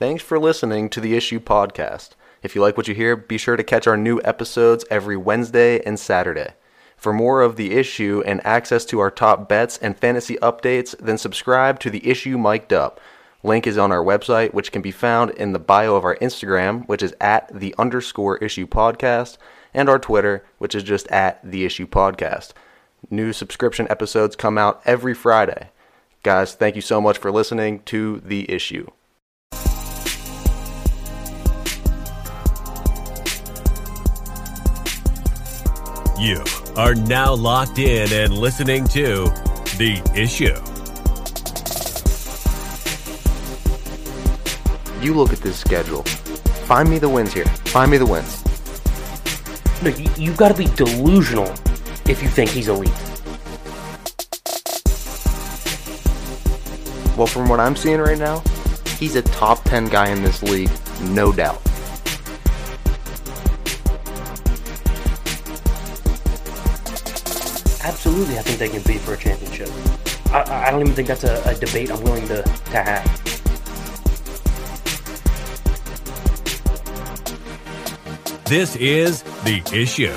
Thanks for listening to the Issue Podcast. If you like what you hear, be sure to catch our new episodes every Wednesday and Saturday. For more of the issue and access to our top bets and fantasy updates, then subscribe to the issue mic'd up. Link is on our website, which can be found in the bio of our Instagram, which is at the underscore issue podcast, and our Twitter, which is just at the issue podcast. New subscription episodes come out every Friday. Guys, thank you so much for listening to The Issue. You are now locked in and listening to The Issue. You look at this schedule. Find me the wins here. Find me the wins. No, you, you've got to be delusional if you think he's elite. Well, from what I'm seeing right now, he's a top 10 guy in this league, no doubt. Absolutely, I think they can beat for a championship. I, I don't even think that's a, a debate I'm willing to, to have. This is The Issue.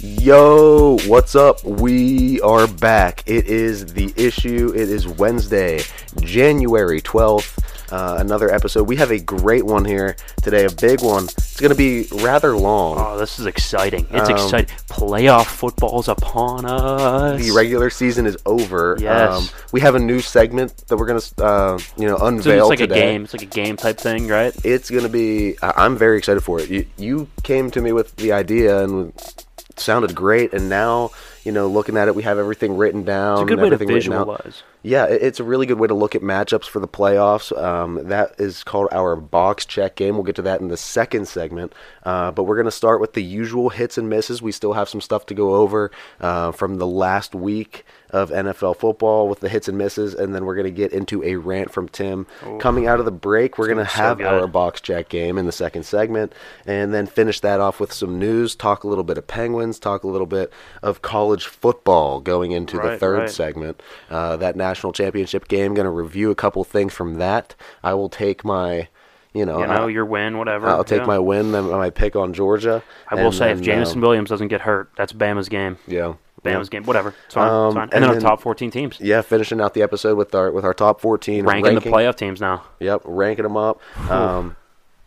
Yo, what's up? We are back. It is the issue. It is Wednesday, January 12th. Uh, another episode. We have a great one here today, a big one. It's going to be rather long. Oh, this is exciting. It's Um, exciting. Playoff football's upon us. The regular season is over. Um, Yes. we have a new segment that we're going to, uh, you know, So unveil it's like today. a game. It's like a game type thing, right? It's going to be. I'm very excited for it. You, you came to me with the idea and it sounded great, and now you know, looking at it, we have everything written down. It's a good way to visualize. Yeah, it's a really good way to look at matchups for the playoffs. Um, that is called our box check game. We'll get to that in the second segment. Uh, but we're going to start with the usual hits and misses. We still have some stuff to go over uh, from the last week of NFL football with the hits and misses. And then we're going to get into a rant from Tim. Coming out of the break, we're going to gonna so have our box check game in the second segment. And then finish that off with some news, talk a little bit of Penguins, talk a little bit of college football going into the third right. segment. Uh, that national championship game. Going to review a couple things from that. I will take my, you know, You know, I- your win, whatever. I'll take yeah. my win, then my pick on Georgia. I will say, if Jameson um, Williams doesn't get hurt, that's Bama's game. yeah, Bama's yeah. game. Whatever. It's fine. Um, it's fine. And, and then our top 14 teams. Yeah, finishing out the episode with our with our top fourteen Ranking, the playoff teams now. Yep, ranking them up. Um,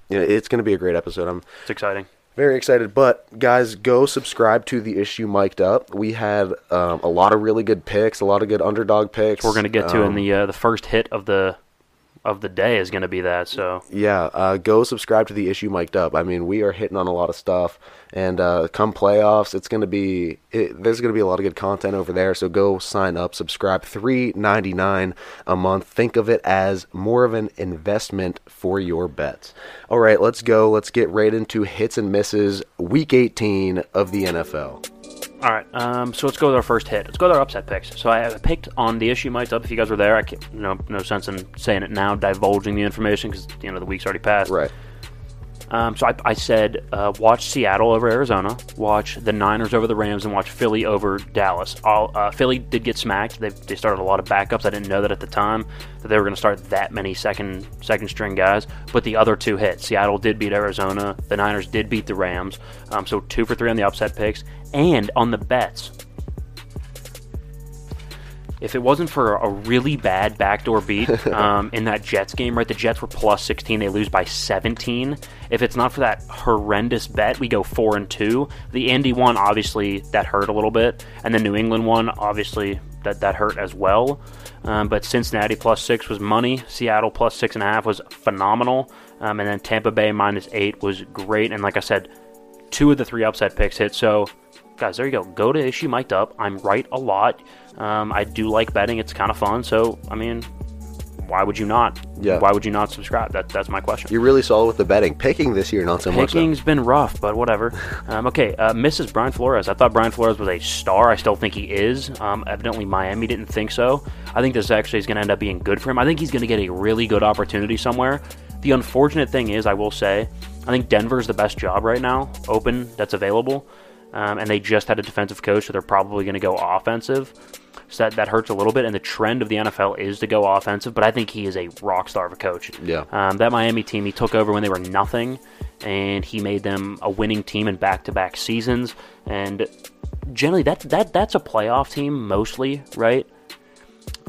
you know, it's going to be a great episode. I'm It's exciting. Very excited, but guys, go subscribe to the issue mic'd up. We had um, a lot of really good picks, a lot of good underdog picks. We're going to get to in Um, the uh, the first hit of the of the day is going to be that. So Yeah, uh, go subscribe to the issue mic'd up. I mean, we are hitting on a lot of stuff, and uh, come playoffs, it's gonna be it, there's gonna be a lot of good content over there. So go sign up, subscribe, three ninety nine a month. Think of it as more of an investment for your bets. All right, let's go. Let's get right into hits and misses. Week eighteen of the NFL. All right. Um, so let's go with our first hit. Let's go with our upset picks. So I picked on the issue mic'd up. If you guys were there, I can, no no sense in saying it now, divulging the information because end of the week's already passed. Right. Um, so I, I said, uh, watch Seattle over Arizona, watch the Niners over the Rams, and watch Philly over Dallas. All uh, Philly did get smacked. They, they started a lot of backups. I didn't know that at the time that they were going to start that many second second string guys. But the other two hit. Seattle did beat Arizona. The Niners did beat the Rams. Um, so two for three on the upset picks and on the bets. If it wasn't for a really bad backdoor beat um, in that Jets game, right? The Jets were plus 16. They lose by 17. If it's not for that horrendous bet, we go four and two. The Andy one, obviously, that hurt a little bit, and the New England one, obviously, that that hurt as well. Um, but Cincinnati plus six was money. Seattle plus six and a half was phenomenal, um, and then Tampa Bay minus eight was great. And like I said, two of the three upset picks hit. So, guys, there you go. Go to issue mic'd up. I'm right a lot. Um, I do like betting. It's kind of fun. So, I mean, why would you not? Yeah. Why would you not subscribe? That that's my question. You're really solid with the betting. Picking this year, not so much. though. Picking's been rough, but whatever. Um, okay, uh, Mrs. Brian Flores. I thought Brian Flores was a star. I still think he is. Um, evidently, Miami didn't think so. I think this actually is going to end up being good for him. I think he's going to get a really good opportunity somewhere. The unfortunate thing is, I will say, I think Denver's the best job right now, open that's available. um, and they just had a defensive coach, so they're probably going to go offensive. So that, that hurts a little bit, and the trend of the NFL is to go offensive. But I think he is a rock star of a coach. Yeah. Um, that Miami team, he took over when they were nothing, and he made them a winning team in back-to-back seasons. And generally, that that that's a playoff team mostly, right?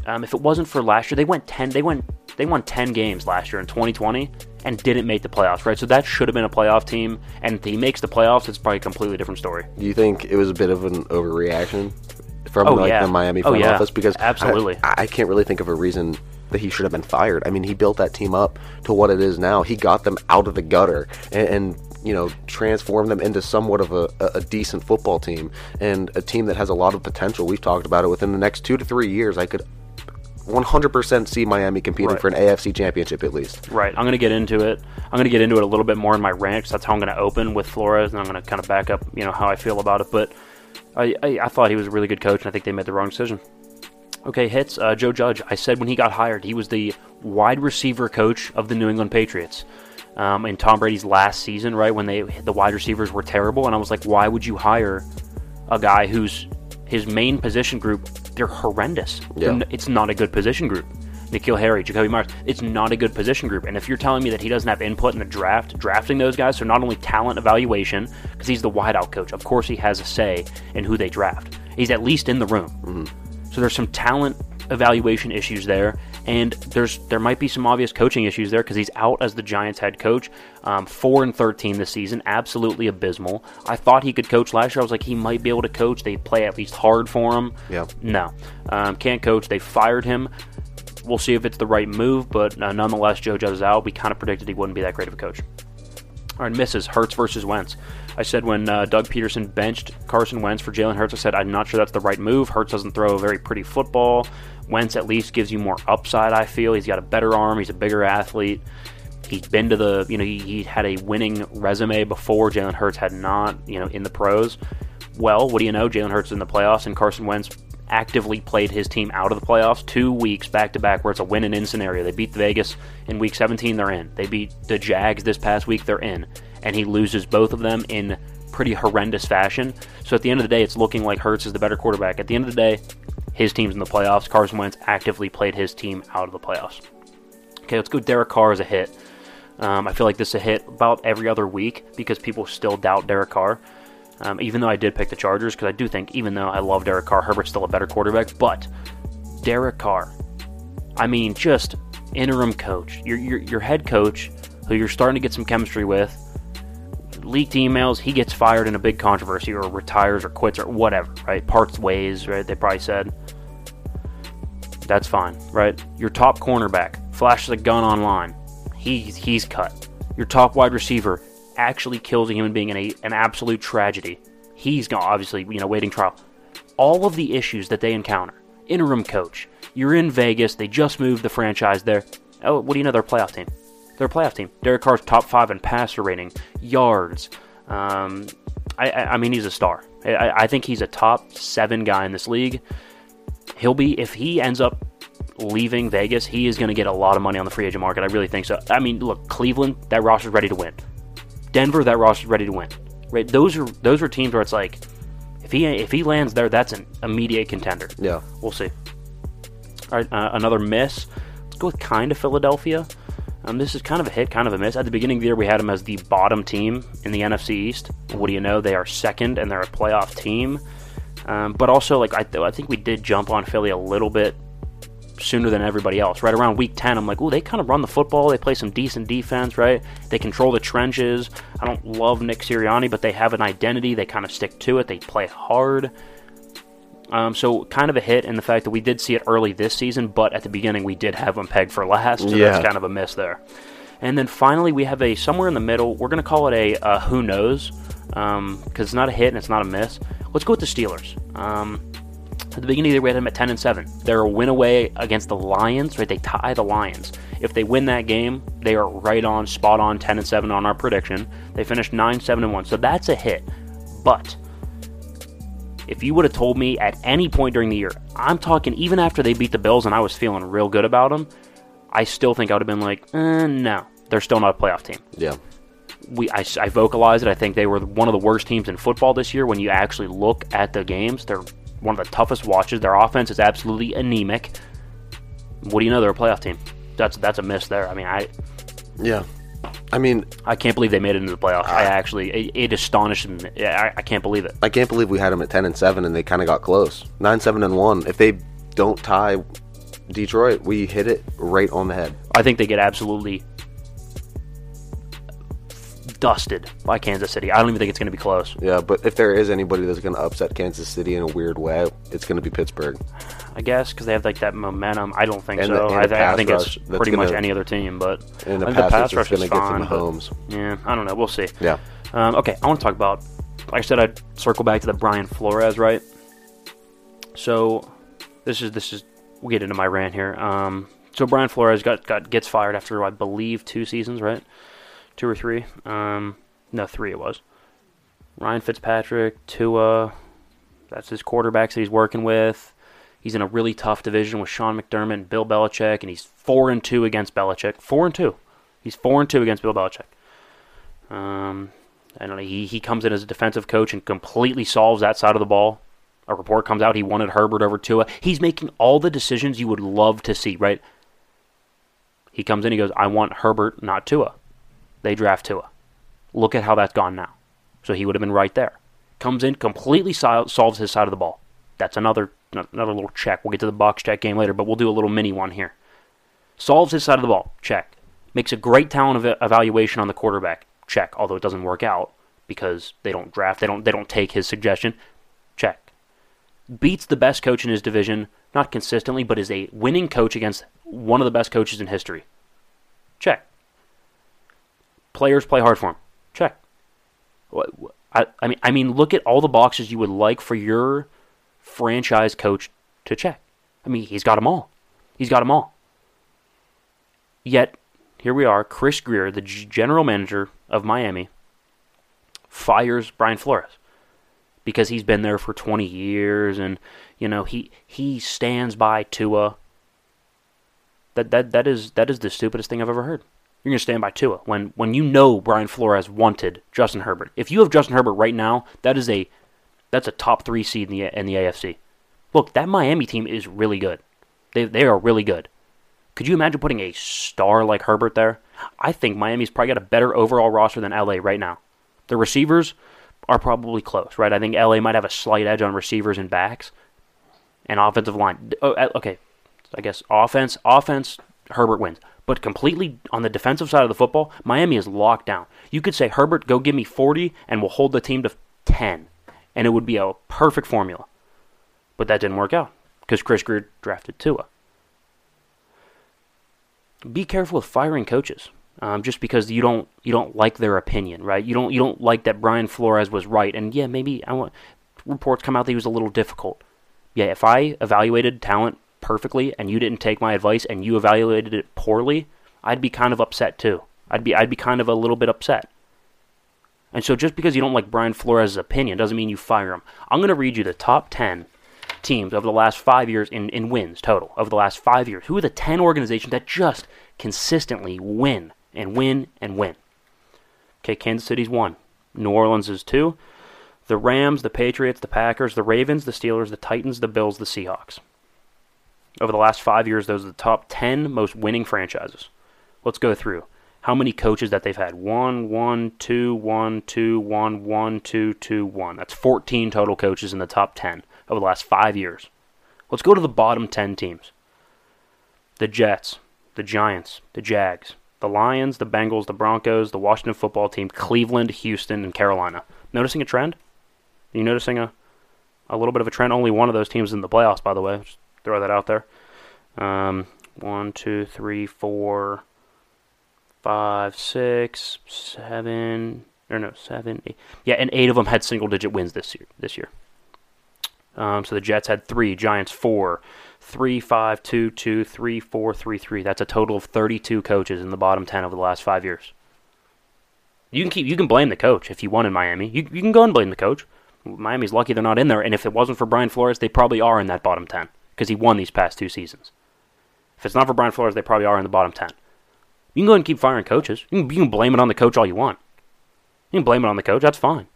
Um, if it wasn't for last year, they went ten. They went they won ten games last year in 2020 and didn't make the playoffs, right? So that should have been a playoff team. And if he makes the playoffs, it's probably a completely different story. Do you think it was a bit of an overreaction from Oh, like yeah. the Miami Oh, front yeah. office? Because Absolutely. I, I can't really think of a reason that he should have been fired. I mean, he built that team up to what it is now. He got them out of the gutter and, and you know transformed them into somewhat of a, a, a decent football team and a team that has a lot of potential. We've talked about it. Within the next two to three years, I could 100% see Miami competing Right. for an AFC championship at least. Right. I'm going to get into it. I'm going to get into it a little bit more in my ranks. that's how I'm going to open with Flores, and I'm going to kind of back up, you know, how I feel about it. But I, I, I thought he was a really good coach, and I think they made the wrong decision. Okay, hits. Uh, Joe Judge. I said when he got hired, he was the wide receiver coach of the New England Patriots. Um, in Tom Brady's last season, right when they the wide receivers were terrible, and I was like, why would you hire a guy whose his main position group they're horrendous. Yeah. it's not a good position group. N'Keal Harry, Jakobi Meyers, it's not a good position group. And if you're telling me that he doesn't have input in the draft, drafting those guys, so not only talent evaluation, because he's the wideout coach, of course he has a say in who they draft. He's at least in the room. So there's some talent evaluation issues there, and there's there might be some obvious coaching issues there because he's out as the Giants head coach, um, four and thirteen this season, absolutely abysmal. I thought he could coach last year. I was like he might be able to coach. They play at least hard for him. Yeah. No, um, can't coach. They fired him. We'll see if it's the right move, but uh, nonetheless, Joe Judge is out. We kind of predicted he wouldn't be that great of a coach. All right, misses Hurts versus Wentz. I said when uh, Doug Pederson benched Carson Wentz for Jalen Hurts, I said I'm not sure that's the right move. Hurts doesn't throw a very pretty football. Wentz at least gives you more upside. I feel he's got a better arm. He's a bigger athlete. He's been to the you know he, he had a winning resume before Jalen Hurts had not you know in the pros. Well, what do you know? Jalen Hurts in the playoffs and Carson Wentz actively played his team out of the playoffs two weeks back to back where it's a win and in scenario. They beat Vegas in week 17, they're in. They beat the Jags this past week, they're in. And he loses both of them in pretty horrendous fashion. So at the end of the day, it's looking like Hurts is the better quarterback. At the end of the day, his team's in the playoffs. Carson Wentz actively played his team out of the playoffs. Okay, let's go Derek Carr as a hit. Um, I feel like this is a hit about every other week because people still doubt Derek Carr. Um, even though I did pick the Chargers, because I do think, even though I love Derek Carr, Herbert's still a better quarterback. But Derek Carr, I mean, just interim coach, your, your, your head coach, who you're starting to get some chemistry with, leaked emails, he gets fired in a big controversy or retires or quits or whatever, right? Parts ways, right? They probably said. That's fine, right? Your top cornerback flashes a gun online. He's he's cut. Your top wide receiver actually kills a human being in a, an absolute tragedy. He's gone, obviously, you know, waiting trial. All of the issues that they encounter. Interim coach. You're in Vegas. They just moved the franchise there. Oh, what do you know? They're a playoff team. They're a playoff team. Derek Carr's top five in passer rating, yards. Um, I, I, I mean, he's a star. I, I think he's a top seven guy in this league. He'll be if he ends up leaving Vegas, he is going to get a lot of money on the free agent market. I really think so. I mean, look, Cleveland, that roster's ready to win. Denver, that roster's ready to win. Right? Those are those are teams where it's like, if he if he lands there, that's an immediate contender. Yeah. We'll see. All right, uh, another miss. Let's go with kind of Philadelphia. Um, this is kind of a hit, kind of a miss. At the beginning of the year, we had them as the bottom team in the NFC East. What do you know? They are second, and they're a playoff team. Um, but also, like I, th- I think we did jump on Philly a little bit sooner than everybody else. Right around week 10, I'm like, oh, they kind of run the football. They play some decent defense, right? They control the trenches. I don't love Nick Sirianni, but they have an identity. They kind of stick to it. They play hard. Um, so kind of a hit in the fact that we did see it early this season, but at the beginning we did have them pegged for last. So Yeah. that's kind of a miss there. And then finally we have a somewhere in the middle. We're going to call it a uh, who knows because it's not a hit and it's not a miss. Let's go with the Steelers. Um, at the beginning of the year, we had them at 10 and 7. They're a win away against the Lions, right? They tie the Lions. If they win that game, they are right on, spot on, 10 and 7 on our prediction. They finished 9 7 and 1. So that's a hit. But if you would have told me at any point during the year, I'm talking even after they beat the Bills and I was feeling real good about them, I still think I would have been like, eh, no, they're still not a playoff team. Yeah. we I, I vocalized it. I think they were one of the worst teams in football this year. When you actually look at the games, they're one of the toughest watches. Their offense is absolutely anemic. What do you know? They're a playoff team. That's that's a miss there. I mean, I Yeah. I mean, I can't believe they made it into the playoffs. I actually it, it astonished me. I, I can't believe it. I can't believe we had them at 10 and 7 and they kind of got close. 9 7 and 1. If they don't tie Detroit, we hit it right on the head. I think they get absolutely dusted by Kansas City. I don't even think it's going to be close. Yeah, but if there is anybody that's going to upset Kansas City in a weird way, it's going to be Pittsburgh. I guess because they have like that momentum. I don't think And so. the- I, th- I think it's pretty much gonna- any other team. But And the I think pass, rush is rush going to get fine, to but- Mahomes. Yeah, I don't know. We'll see. Yeah. Um, okay, I want to talk about. Like I said, I'd circle back to the Brian Flores, right? So, this is this is we'll get into my rant here. Um, so Brian Flores got, got gets fired after I believe two seasons, right? Two or three? Um, no, three it was. Ryan Fitzpatrick, Tua, that's his quarterbacks that he's working with. He's in a really tough division with Sean McDermott and Bill Belichick, and he's four and two against Belichick. Four and two. He's four and two against Bill Belichick. Um, I don't know. He he comes in as a defensive coach and completely solves that side of the ball. A report comes out he wanted Herbert over Tua. He's making all the decisions you would love to see, right? He comes in, he goes, "I want Herbert, not Tua." They draft Tua. Look at how that's gone now. So he would have been right there. Comes in, completely sol- solves his side of the ball. That's another another little check. We'll get to the box check game later, but we'll do a little mini one here. Solves his side of the ball. Check. Makes a great talent ev- evaluation on the quarterback. Check. Although it doesn't work out because they don't draft. They don't. They don't take his suggestion. Check. Beats the best coach in his division, not consistently, but is a winning coach against one of the best coaches in history. Check. Players play hard for him. Check. I, I mean, I mean, look at all the boxes you would like for your franchise coach to check. I mean, he's got them all. He's got them all. Yet, here we are. Chris Grier, the general manager of Miami, fires Brian Flores because he's been there for 20 years, and you know he he stands by Tua. That that that is that is the stupidest thing I've ever heard. You're gonna stand by Tua when when you know Brian Flores wanted Justin Herbert. If you have Justin Herbert right now, that is a that's a top three seed in the in the AFC. Look, that Miami team is really good. They they are really good. Could you imagine putting a star like Herbert there? I think Miami's probably got a better overall roster than LA right now. The receivers are probably close, right? I think LA might have a slight edge on receivers and backs and offensive line. Oh, uh, okay. I guess offense, offense, Herbert wins. But completely on the defensive side of the football, Miami is locked down. You could say, Herbert, go give me 40, and we'll hold the team to 10. And it would be a perfect formula. But that didn't work out because Chris Grier drafted Tua. Be careful with firing coaches. Um, just because you don't you don't like their opinion, right? You don't you don't like that Brian Flores was right, and yeah, maybe I want reports come out that he was a little difficult. Yeah, if I evaluated talent perfectly and you didn't take my advice and you evaluated it poorly, I'd be kind of upset too. I'd be I'd be kind of a little bit upset. And so just because you don't like Brian Flores' opinion doesn't mean you fire him. I'm going to read you the top 10 teams over the last 5 years in in wins total over the last 5 years. Who are the 10 organizations that just consistently win and win and win? Okay, Kansas City's 1. New Orleans is 2. The Rams, the Patriots, the Packers, the Ravens, the Steelers, the Titans, the Bills, the Seahawks. Over the last five years, those are the top 10 most winning franchises. Let's go through. How many coaches that they've had? One, one, two, one, two, one, one, two, two, one. That's 14 total coaches in the top 10 over the last five years. Let's go to the bottom 10 teams the Jets, the Giants, the Jags, the Lions, the Bengals, the Broncos, the Washington football team, Cleveland, Houston, and Carolina. Noticing a trend? Are you noticing a, a little bit of a trend? Only one of those teams in the playoffs, by the way. Throw that out there. Um, one, two, three, four, five, six, seven, or no, seven, eight. Yeah, and eight of them had single-digit wins this year. This year. Um, so the Jets had three, Giants four, three, five, two, two, three, four, three, three. That's a total of 32 coaches in the bottom 10 over the last five years. You can keep, you can blame the coach if you won in Miami. You, you can go and blame the coach. Miami's lucky they're not in there, and if it wasn't for Brian Flores, they probably are in that bottom 10 because he won these past two seasons. If it's not for Brian Flores, they probably are in the bottom 10. You can go ahead and keep firing coaches. You can, you can blame it on the coach all you want. You can blame it on the coach. That's fine.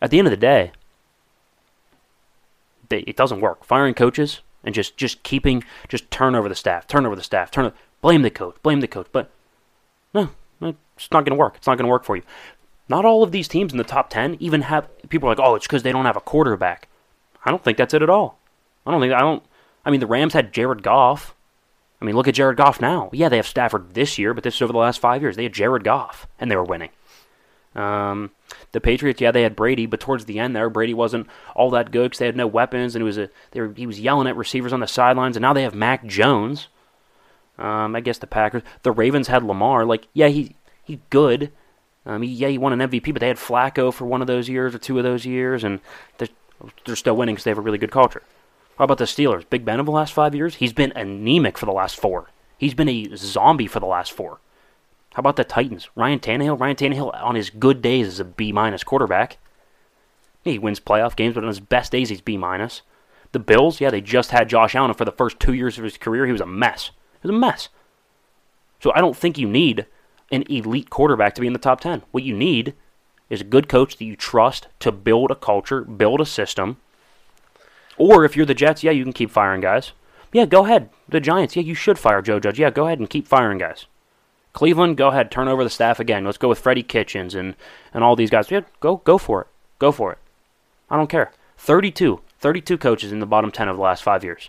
At the end of the day, they, it doesn't work. Firing coaches and just just keeping just turn over the staff, turn over the staff, turn blame the coach, blame the coach. But no, it's not going to work. It's not going to work for you. Not all of these teams in the top ten even have people are like, oh, it's because they don't have a quarterback. I don't think that's it at all. I don't think I don't. I mean, the Rams had Jared Goff. I mean, look at Jared Goff now. Yeah, they have Stafford this year, but this is over the last five years. They had Jared Goff, and they were winning. Um, the Patriots, yeah, they had Brady, but towards the end there, Brady wasn't all that good because they had no weapons, and it was a they were, he was yelling at receivers on the sidelines, and now they have Mac Jones. Um, I guess the Packers, the Ravens had Lamar. Like, yeah, he he's good. Um, he, yeah, he won an MVP, but they had Flacco for one of those years or two of those years, and they're, they're still winning because they have a really good culture. How about the Steelers? Big Ben of the last five years, he's been anemic for the last four. He's been a zombie for the last four. How about the Titans? Ryan Tannehill. Ryan Tannehill on his good days is a B minus quarterback. He wins playoff games, but on his best days he's B minus. The Bills, yeah, they just had Josh Allen, for the first two years of his career, he was a mess. He was a mess. So I don't think you need an elite quarterback to be in the top ten. What you need is a good coach that you trust to build a culture, build a system. Or if you're the Jets, yeah, you can keep firing guys. Yeah, go ahead. The Giants, yeah, you should fire Joe Judge. Yeah, go ahead and keep firing guys. Cleveland, go ahead, turn over the staff again. Let's go with Freddie Kitchens and, and all these guys. Yeah, go go for it. Go for it. I don't care. 32, 32 coaches in the bottom 10 of the last 5 years.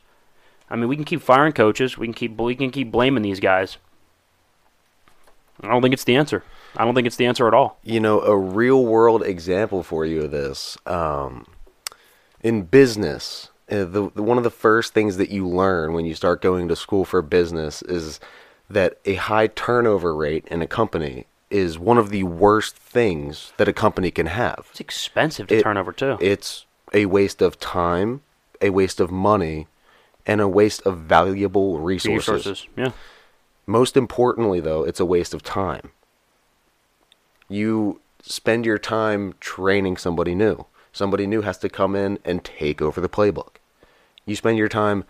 I mean, we can keep firing coaches. We can keep we can keep blaming these guys. I don't think it's the answer. I don't think it's the answer at all. You know, a real world example for you of this um, in business. Uh, the, the, one of the first things that you learn when you start going to school for business is that a high turnover rate in a company is one of the worst things that a company can have. It's expensive to It- turn over too. It's a waste of time, a waste of money, and a waste of valuable resources. Resources. Yeah. Most importantly, though, it's a waste of time. You spend your time training somebody new. Somebody new has to come in and take over the playbook. You spend your time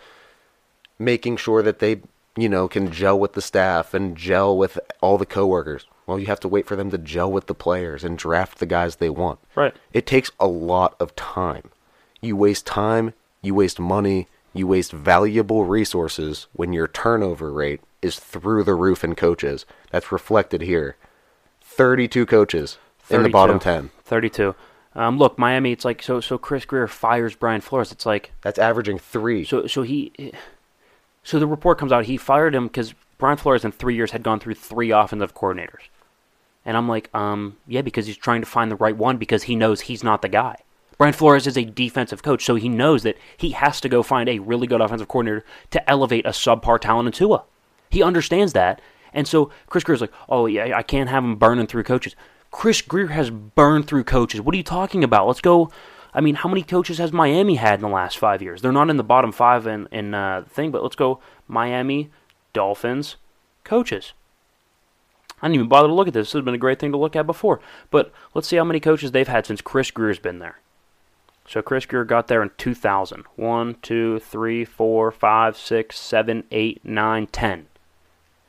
making sure that they, you know, can gel with the staff and gel with all the coworkers. Well, you have to wait for them to gel with the players and draft the guys they want. Right. It takes a lot of time. You waste time, you waste money, you waste valuable resources when your turnover rate is through the roof in coaches. That's reflected here. 32 coaches in the bottom 10. 32. Um, look, Miami. It's like so. So Chris Grier fires Brian Flores. It's like That's averaging 3. so. So he. So the report comes out. He fired him because Brian Flores in three years had gone through three offensive coordinators. And I'm like, um, yeah, because he's trying to find the right one because he knows he's not the guy. Brian Flores is a defensive coach, so he knows that he has to go find a really good offensive coordinator to elevate a subpar talent in Tua. He understands that. And so Chris Grier's like, oh, yeah, I can't have him burning through coaches. Chris Grier has burned through coaches. What are you talking about? Let's go. I mean, how many coaches has Miami had in the last five years? They're not in the bottom five in, in uh, thing, but let's go Miami, Dolphins, coaches. I didn't even bother to look at this. This has been a great thing to look at before. But let's see how many coaches they've had since Chris Grier's been there. So Chris Grier got there in 2000. 1, 2, 3, 4, 5, 6, 7, 8, 9, 10.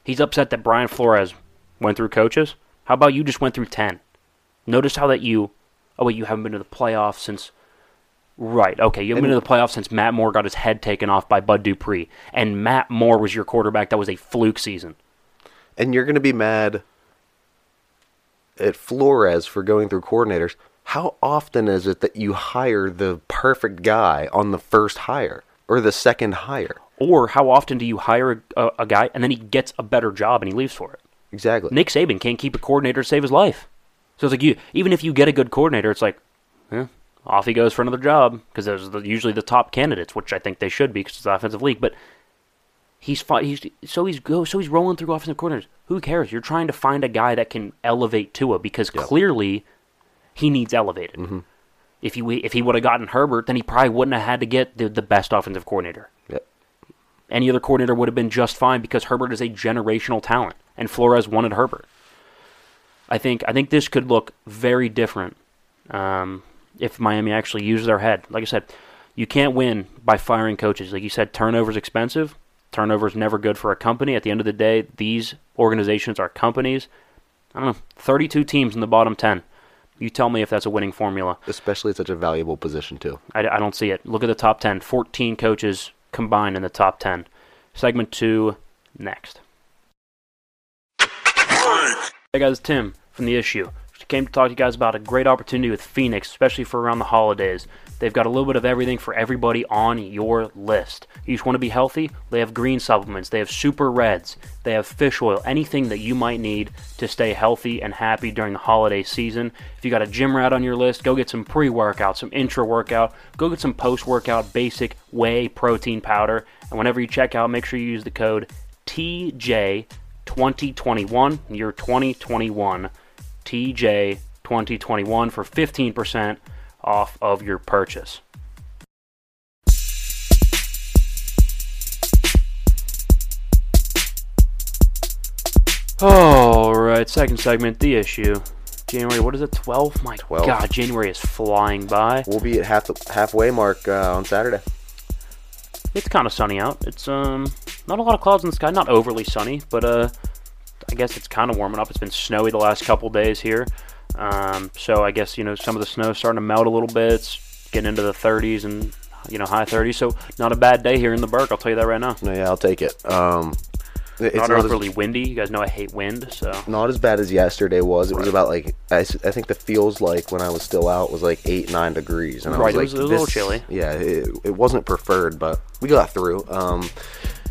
He's upset that Brian Flores went through coaches. How about you just went through 10? Notice how that you. Oh, wait, you haven't been to the playoffs since. Right, okay. You haven't been to the playoffs since Matt Moore got his head taken off by Bud Dupree. And Matt Moore was your quarterback. That was a fluke season. and you're going to be mad at Flores for going through coordinators. How often is it that you hire the perfect guy on the first hire or the second hire? Or how often do you hire a, a, a guy and then he gets a better job and he leaves for it? Exactly. Nick Saban can't keep a coordinator to save his life. So it's like you, even if you get a good coordinator, it's like, eh, off he goes for another job because those are the, usually the top candidates, which I think they should be because it's the offensive league. But he's fi- he's so he's go so he's rolling through offensive coordinators. Who cares? You're trying to find a guy that can elevate Tua because clearly he needs elevated. If he if he would have gotten Herbert, then he probably wouldn't have had to get the, the best offensive coordinator. Yep. Any other coordinator would have been just fine because Herbert is a generational talent, and Flores wanted Herbert. I think I think this could look very different um, if Miami actually used their head. Like I said, you can't win by firing coaches. Like you said, turnover's expensive. Turnover's never good for a company. At the end of the day, these organizations are companies. I don't know, 32 teams in the bottom 10. You tell me if that's a winning formula. Especially at such a valuable position too. I, I don't see it. Look at the top 10. 14 coaches combined in the top 10. Segment 2 next. Hey guys, Tim from The Issue. Just came to talk to you guys about a great opportunity with Phoenix, especially for around the holidays. They've got a little bit of everything for everybody on your list. You just want to be healthy? They have green supplements, they have super reds, they have fish oil, anything that you might need to stay healthy and happy during the holiday season. If you got a gym rat on your list, go get some pre workout, some intra workout, go get some post workout basic whey protein powder. And whenever you check out, make sure you use the code TJ2021, year 2021, TJ2021 for 15% off of your purchase. All right, second segment, the issue. January, what is it, 12? My 12. God, January is flying by. We'll be at half the halfway mark uh, on Saturday. It's kind of sunny out. It's um not a lot of clouds in the sky, not overly sunny, but uh I guess it's kind of warming up. It's been snowy the last couple days here. Um, so I guess you know some of the snow is starting to melt a little bit. It's getting into the 30s and you know high 30s. So not a bad day here in the Burgh. I'll tell you that right now. No, yeah, I'll take it. Um, it's not, not, as, overly windy. You guys know I hate wind. So not as bad as yesterday was. It was about like I, I think the feels like when I was still out was like eight nine degrees, and I Right, was it like, was- it was a little this- chilly. Yeah, it, it wasn't preferred, but we got through. Um,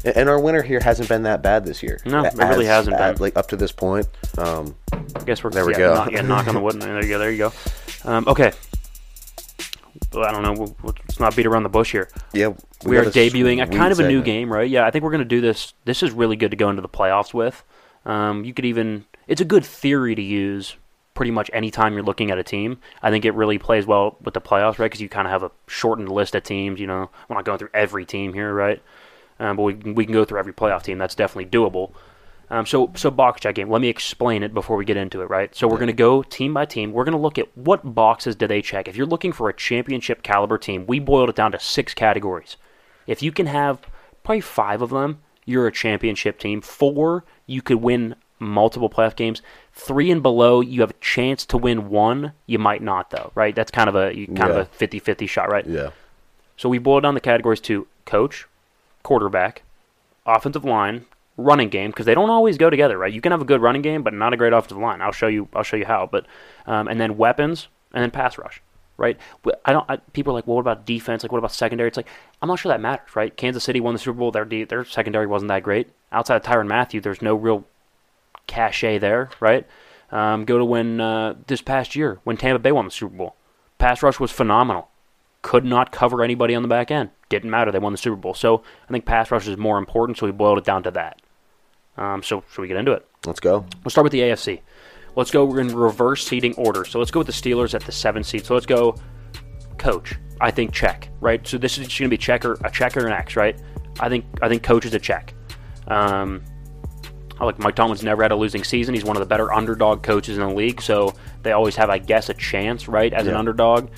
and our winter here hasn't been that bad this year. No, it really hasn't at- been. Like up to this point. Um, I guess we're There we yeah, go. Knock, yeah, knock on the wood. There you go. There you go. Um, okay. Well, I don't know. Let's not beat around the bush here. yeah, we, are debuting a kind of a new segment. game, right? Yeah, I think we're going to do this. This is really good to go into the playoffs with. Um, you could even, it's a good theory to use pretty much anytime you're looking at a team. I think it really plays well with the playoffs, right? Because you kind of have a shortened list of teams. You know, we're not going through every team here, right? Um, but we, we can go through every playoff team. That's definitely doable. Um, so, so box check game. Let me explain it before we get into it, right? So we're going to go team by team. We're going to look at what boxes do they check. If you're looking for a championship caliber team, we boiled it down to six categories. If you can have probably five of them, you're a championship team. Four, you could win multiple playoff games. Three and below, you have a chance to win one. You might not, though, right? That's kind of a you- kind Yeah. of a 50-50 shot, right? Yeah, So we boiled down the categories to coach, quarterback, offensive line, running game because they don't always go together, right? You can have a good running game, but not a great offensive line. I'll show you. I'll show you how. But um, and then weapons and then pass rush, right? I don't. I, people are like, well, what about defense? Like, what about secondary? It's like I'm not sure that matters, right? Kansas City won the Super Bowl. Their their secondary wasn't that great. Outside of Tyrann Mathieu, there's no real cachet there, right? Um, go to when uh, this past year when Tampa Bay won the Super Bowl. Pass rush was phenomenal. Could not cover anybody on the back end. Didn't matter. They won the Super Bowl. So I think pass rush is more important. So we boiled it down to that. Um, so should we get into it? let's go. We'll start with the AFC. Let's go. We're in reverse seating order. So let's go with the Steelers at the seven seed. So let's go. Coach, I think check. Right. So this is going to be checker, a check or an X. Right. I think I think coach is a check. Um, I like Mike Tomlin's never had a losing season. He's one of the better underdog coaches in the league. So they always have, I guess, a chance, right, as an underdog.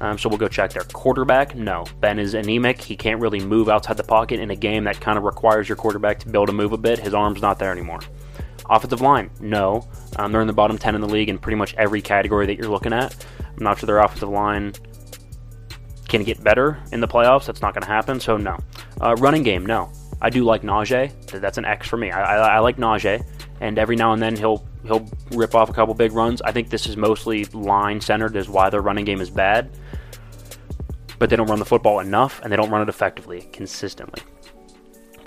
Um, so we'll go check there. Quarterback, no. Ben is anemic. He can't really move outside the pocket in a game that kind of requires your quarterback to be able to move a bit. His arm's not there anymore. Offensive line, no. Um, they're in the bottom 10 in the league in pretty much every category that you're looking at. I'm not sure their offensive line can get better in the playoffs. That's not going to happen, so no. Uh, running game, no. I do like Najee. That's an X for me. I, I, I like Najee, and every now and then he'll he'll rip off a couple big runs. I think this is mostly line centered, is why their running game is bad. But they don't run the football enough, and they don't run it effectively, consistently.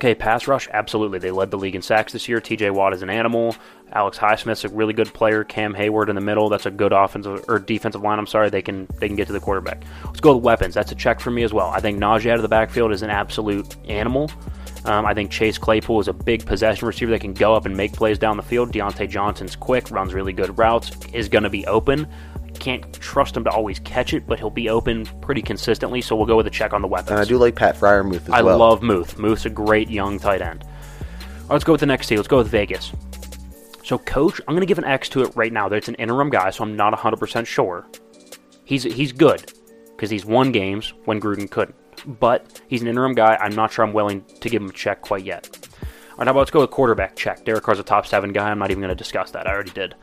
Okay, pass rush, absolutely. They led the league in sacks this year. TJ Watt is an animal. Alex Highsmith's a really good player. Cam Heyward in the middle, that's a good offensive or defensive line. I'm sorry, they can they can get to the quarterback. Let's go with weapons. That's a check for me as well. I think Najee out of the backfield is an absolute animal. Um, I think Chase Claypool is a big possession receiver that can go up and make plays down the field. Diontae Johnson's quick, runs really good routes, is going to be open. Can't trust him to always catch it, but he'll be open pretty consistently. So we'll go with a check on the weapons. And I do like Pat Freiermuth as I well. love Muth. Muth's a great young tight end. All right, let's go with the next team. Let's go with Vegas. So, coach, I'm going to give an X to it right now. It's an interim guy, so I'm not 100% sure. He's he's good because he's won games when Gruden couldn't. But he's an interim guy. I'm not sure I'm willing to give him a check quite yet. All right, how about let's go with quarterback? Check. Derek Carr's a top seven guy. I'm not even going to discuss that. I already did.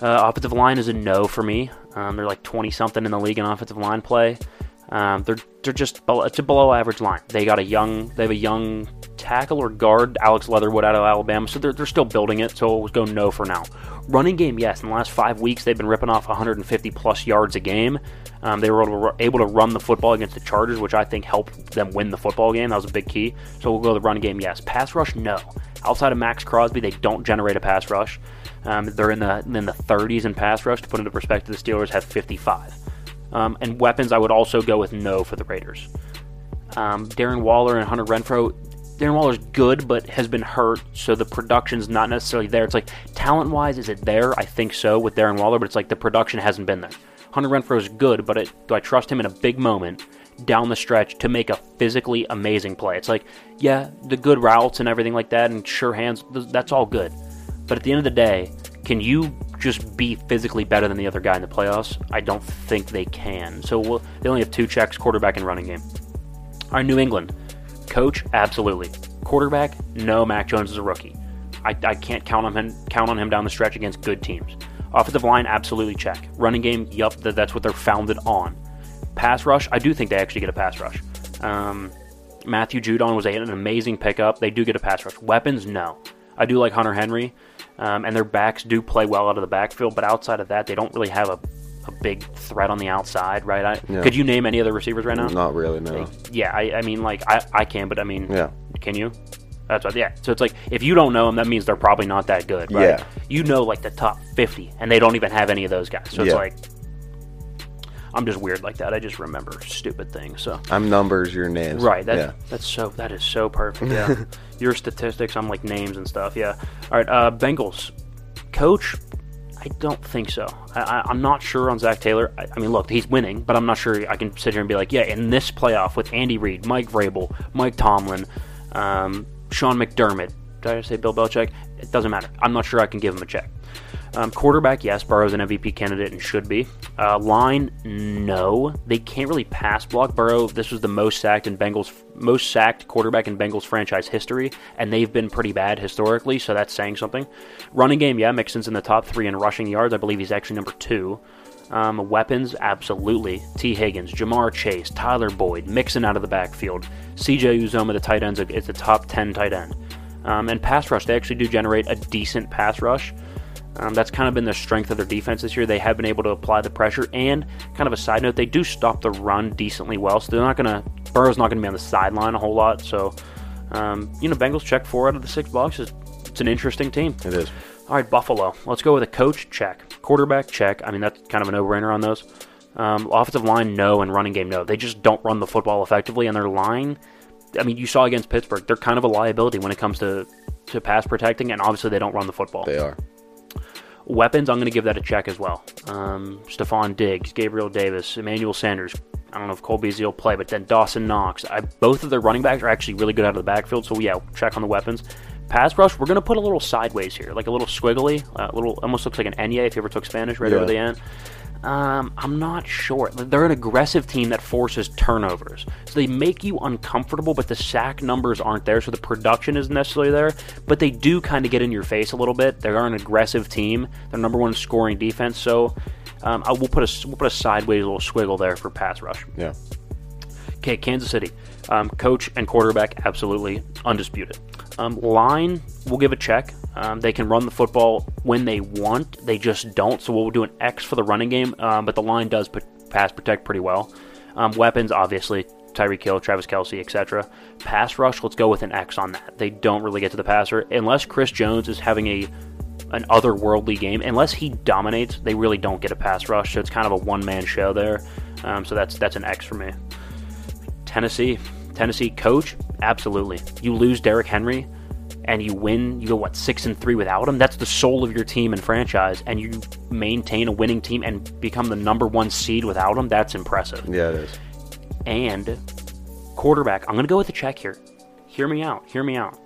Uh, offensive line is a no for me. Um, they're like 20 something in the league in offensive line play. Um, they're they're just below, it's a below average line. They got a young they have a young tackle or guard Alex Leatherwood out of Alabama, so they're they're still building it. So we'll go no for now. Running game, yes. In the last five weeks, they've been ripping off 150 plus yards a game. Um, they were able to, run the football against the Chargers, which I think helped them win the football game. That was a big key. So we'll go the run game, yes. Pass rush, no. Outside of Maxx Crosby, they don't generate a pass rush. Um, they're in the in the 30s in pass rush. To put into perspective, the Steelers have 55. Um, and weapons, I would also go with no for the Raiders. Um, Darren Waller and Hunter Renfrow. Darren Waller's good, but has been hurt, so the production's not necessarily there. It's like talent wise, is it there? I think so with Darren Waller, but it's like the production hasn't been there. Hunter Renfrow is good, but it, do I trust him in a big moment down the stretch to make a physically amazing play? It's like, yeah, the good routes and everything like that, and sure hands, that's all good. But at the end of the day, can you just be physically better than the other guy in the playoffs? I don't think they can. So we'll, they only have two checks quarterback and running game. All right, New England. Coach, absolutely. Quarterback, no. Mac Jones is a rookie. I, I can't count on him count on him down the stretch against good teams. Offensive line, absolutely check. Running game, yup, that, that's what they're founded on. Pass rush, I do think they actually get a pass rush. Um, Matthew Judon was a, an amazing pickup. They do get a pass rush. Weapons, no. I do like Hunter Henry, um, and their backs do play well out of the backfield, but outside of that, they don't really have a, a big threat on the outside, right? I, Yeah. Could you name any other receivers right now? Not really, no. Yeah, I, I mean, like, I, I can, but I mean, Yeah. can you? That's right. yeah. So it's like, if you don't know them, that means they're probably not that good, right? Yeah. You know, like, the top 50, and they don't even have any of those guys. So it's Yeah. like, I'm just weird like that. I just remember stupid things, so. I'm numbers, your names. Right. That's yeah. that's so that is so perfect. Yeah. Your statistics, I'm like names and stuff. Yeah. All right. Uh, Bengals coach. I don't think so. I, I, I'm not sure on Zac Taylor. I, I mean, look, he's winning, but I'm not sure I can sit here and be like, yeah, in this playoff with Andy Reid, Mike Vrabel, Mike Tomlin, um, Sean McDermott. Did I say Bill Belichick? It doesn't matter. I'm not sure I can give him a check. Um, quarterback, yes, Burrow's an MVP candidate and should be. Uh, line, no, they can't really pass block. Burrow, this was the most sacked in Bengals, most sacked quarterback in Bengals franchise history, and they've been pretty bad historically, so that's saying something. Running game, yeah, Mixon's in the top three in rushing yards. I believe he's actually number two. Um, weapons, absolutely. Tee Higgins, Ja'Marr Chase, Tyler Boyd, Mixon out of the backfield. CJ Uzomah, the tight end's a, is a top 10 tight end. Um, and pass rush, they actually do generate a decent pass rush. Um, that's kind of been the strength of their defense this year. They have been able to apply the pressure, and kind of a side note, they do stop the run decently well. So they're not going to. Burrow's not going to be on the sideline a whole lot. So, um, you know, Bengals check four out of the six boxes. It's an interesting team. It is. All right, Buffalo. Let's go with a coach check, quarterback check. I mean, that's kind of a no-brainer on those. Um, offensive line, no, and running game, no. They just don't run the football effectively, and their line. I mean, you saw against Pittsburgh, they're kind of a liability when it comes to to pass protecting, and obviously they don't run the football. They are. Weapons, I'm going to give that a check as well. Um, Stefon Diggs, Gabriel Davis, Emmanuel Sanders. I don't know if Cole Beasley will play, but then Dawson Knox. I, both of their running backs are actually really good out of the backfield, so yeah, check on the weapons. Pass rush, we're going to put a little sideways here, like a little squiggly, a little almost looks like an Enye if you ever took Spanish right Yeah. over the end. Um, I'm not sure. They're an aggressive team that forces turnovers. So they make you uncomfortable, but the sack numbers aren't there, so the production isn't necessarily there. But they do kind of get in your face a little bit. They are an aggressive team. They're number one scoring defense, so um, I will put a we'll put a sideways little squiggle there for pass rush. Yeah. Okay, Kansas City. Um, coach and quarterback, absolutely undisputed. Um, line, we'll give a check. Um, they can run the football when they want. They just don't. So we'll do an X for the running game. Um, but the line does put, pass protect pretty well. Um, weapons, obviously, Tyreek Hill, Travis Kelce, etc. Pass rush, let's go with an X on that. They don't really get to the passer unless Chris Jones is having a an otherworldly game. Unless he dominates, they really don't get a pass rush. So it's kind of a one man show there. Um, so that's that's an X for me. Tennessee, Tennessee coach, absolutely. You lose Derrick Henry, and you win. You go what six and three without him. That's the soul of your team and franchise, and you maintain a winning team and become the number one seed without him. That's impressive. Yeah, it is. And quarterback, I'm going to go with a check here. Hear me out. Hear me out.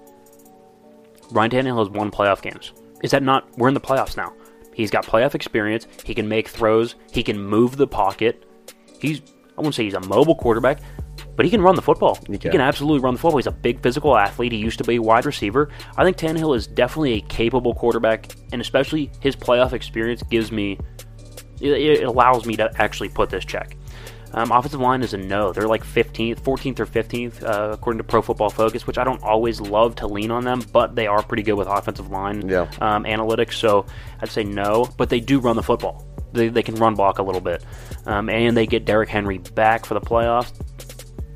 Ryan Tannehill has won playoff games. Is that not? We're in the playoffs now. He's got playoff experience. He can make throws. He can move the pocket. He's, I wouldn't say he's a mobile quarterback. But he can run the football. He can. can absolutely run the football. He's a big physical athlete. He used to be a wide receiver. I think Tannehill is definitely a capable quarterback, and especially his playoff experience gives me, it, it allows me to actually put this check. Um, offensive line is a no. They're like 15th, 14th or 15th, uh, according to Pro Football Focus, which I don't always love to lean on them, but they are pretty good with offensive line Yeah. um, analytics. So I'd say no, but they do run the football. They, they can run block a little bit. Um, and they get Derrick Henry back for the playoffs.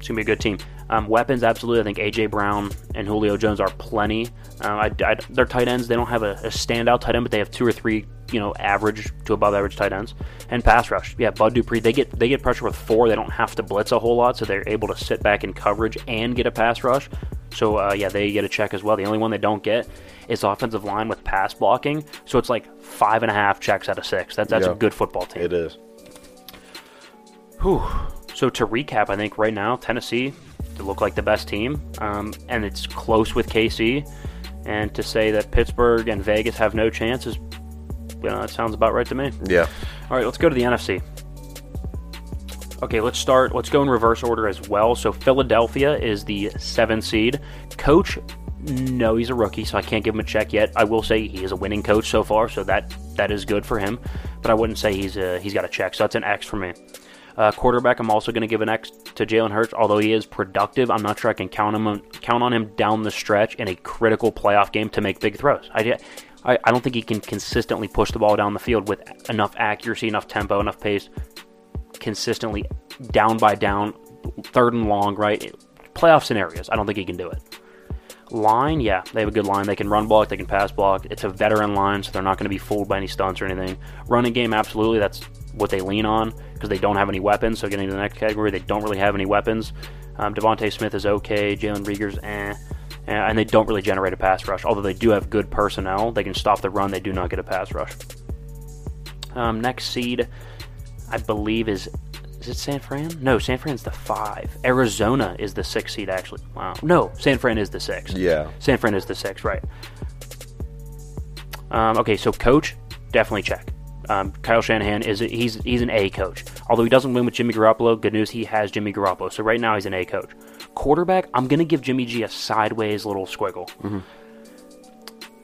It's to be a good team. Um, weapons, absolutely. I think A.J. Brown and Julio Jones are plenty. Um, I, I, their tight ends, they don't have a, a standout tight end, but they have two or three, you know, average to above average tight ends. And pass rush, yeah, Bud Dupree, they get they get pressure with four. They don't have to blitz a whole lot, so they're able to sit back in coverage and get a pass rush. So uh, yeah, they get a check as well. The only one they don't get is offensive line with pass blocking. So it's like five and a half checks out of six. That's that's Yeah. a good football team. It is. Whew. So to recap, I think right now Tennessee they look like the best team, um, and it's close with KC. And to say that Pittsburgh and Vegas have no chance is, you know, that sounds about right to me. Yeah. All right, let's go to the NFC. Okay, let's start. Let's go in reverse order as well. So Philadelphia is the seven seed. Coach, no, he's a rookie, so I can't give him a check yet. I will say he is a winning coach so far, so that that is good for him. But I wouldn't say he's a, he's got a check, so that's an X for me. Uh, quarterback, I'm also going to give an X to Jalen Hurts. Although he is productive, I'm not sure I can count him on, count on him down the stretch in a critical playoff game to make big throws. I, I, I don't think he can consistently push the ball down the field with enough accuracy, enough tempo, enough pace, consistently down by down, third and long, right? Playoff scenarios, I don't think he can do it. Line, yeah, they have a good line. They can run block, they can pass block. It's a veteran line, so they're not going to be fooled by any stunts or anything. Running game, absolutely, that's what they lean on because they don't have any weapons. So getting to the next category, they don't really have any weapons. Um, DeVonta Smith is okay. Jalen Reagor's eh. And they don't really generate a pass rush. Although they do have good personnel, they can stop the run. They do not get a pass rush. Um, next seed, I believe, is is it San Fran? No, San Fran's the five. Arizona is the six seed, actually. Wow. No, San Fran is the six. Yeah. San Fran is the six, right? Um, okay, so coach, definitely check. Um, Kyle Shanahan is a, he's he's an A coach. Although he doesn't win with Jimmy Garoppolo, good news he has Jimmy Garoppolo. So right now he's an A coach. Quarterback, I'm gonna give Jimmy G a sideways little squiggle.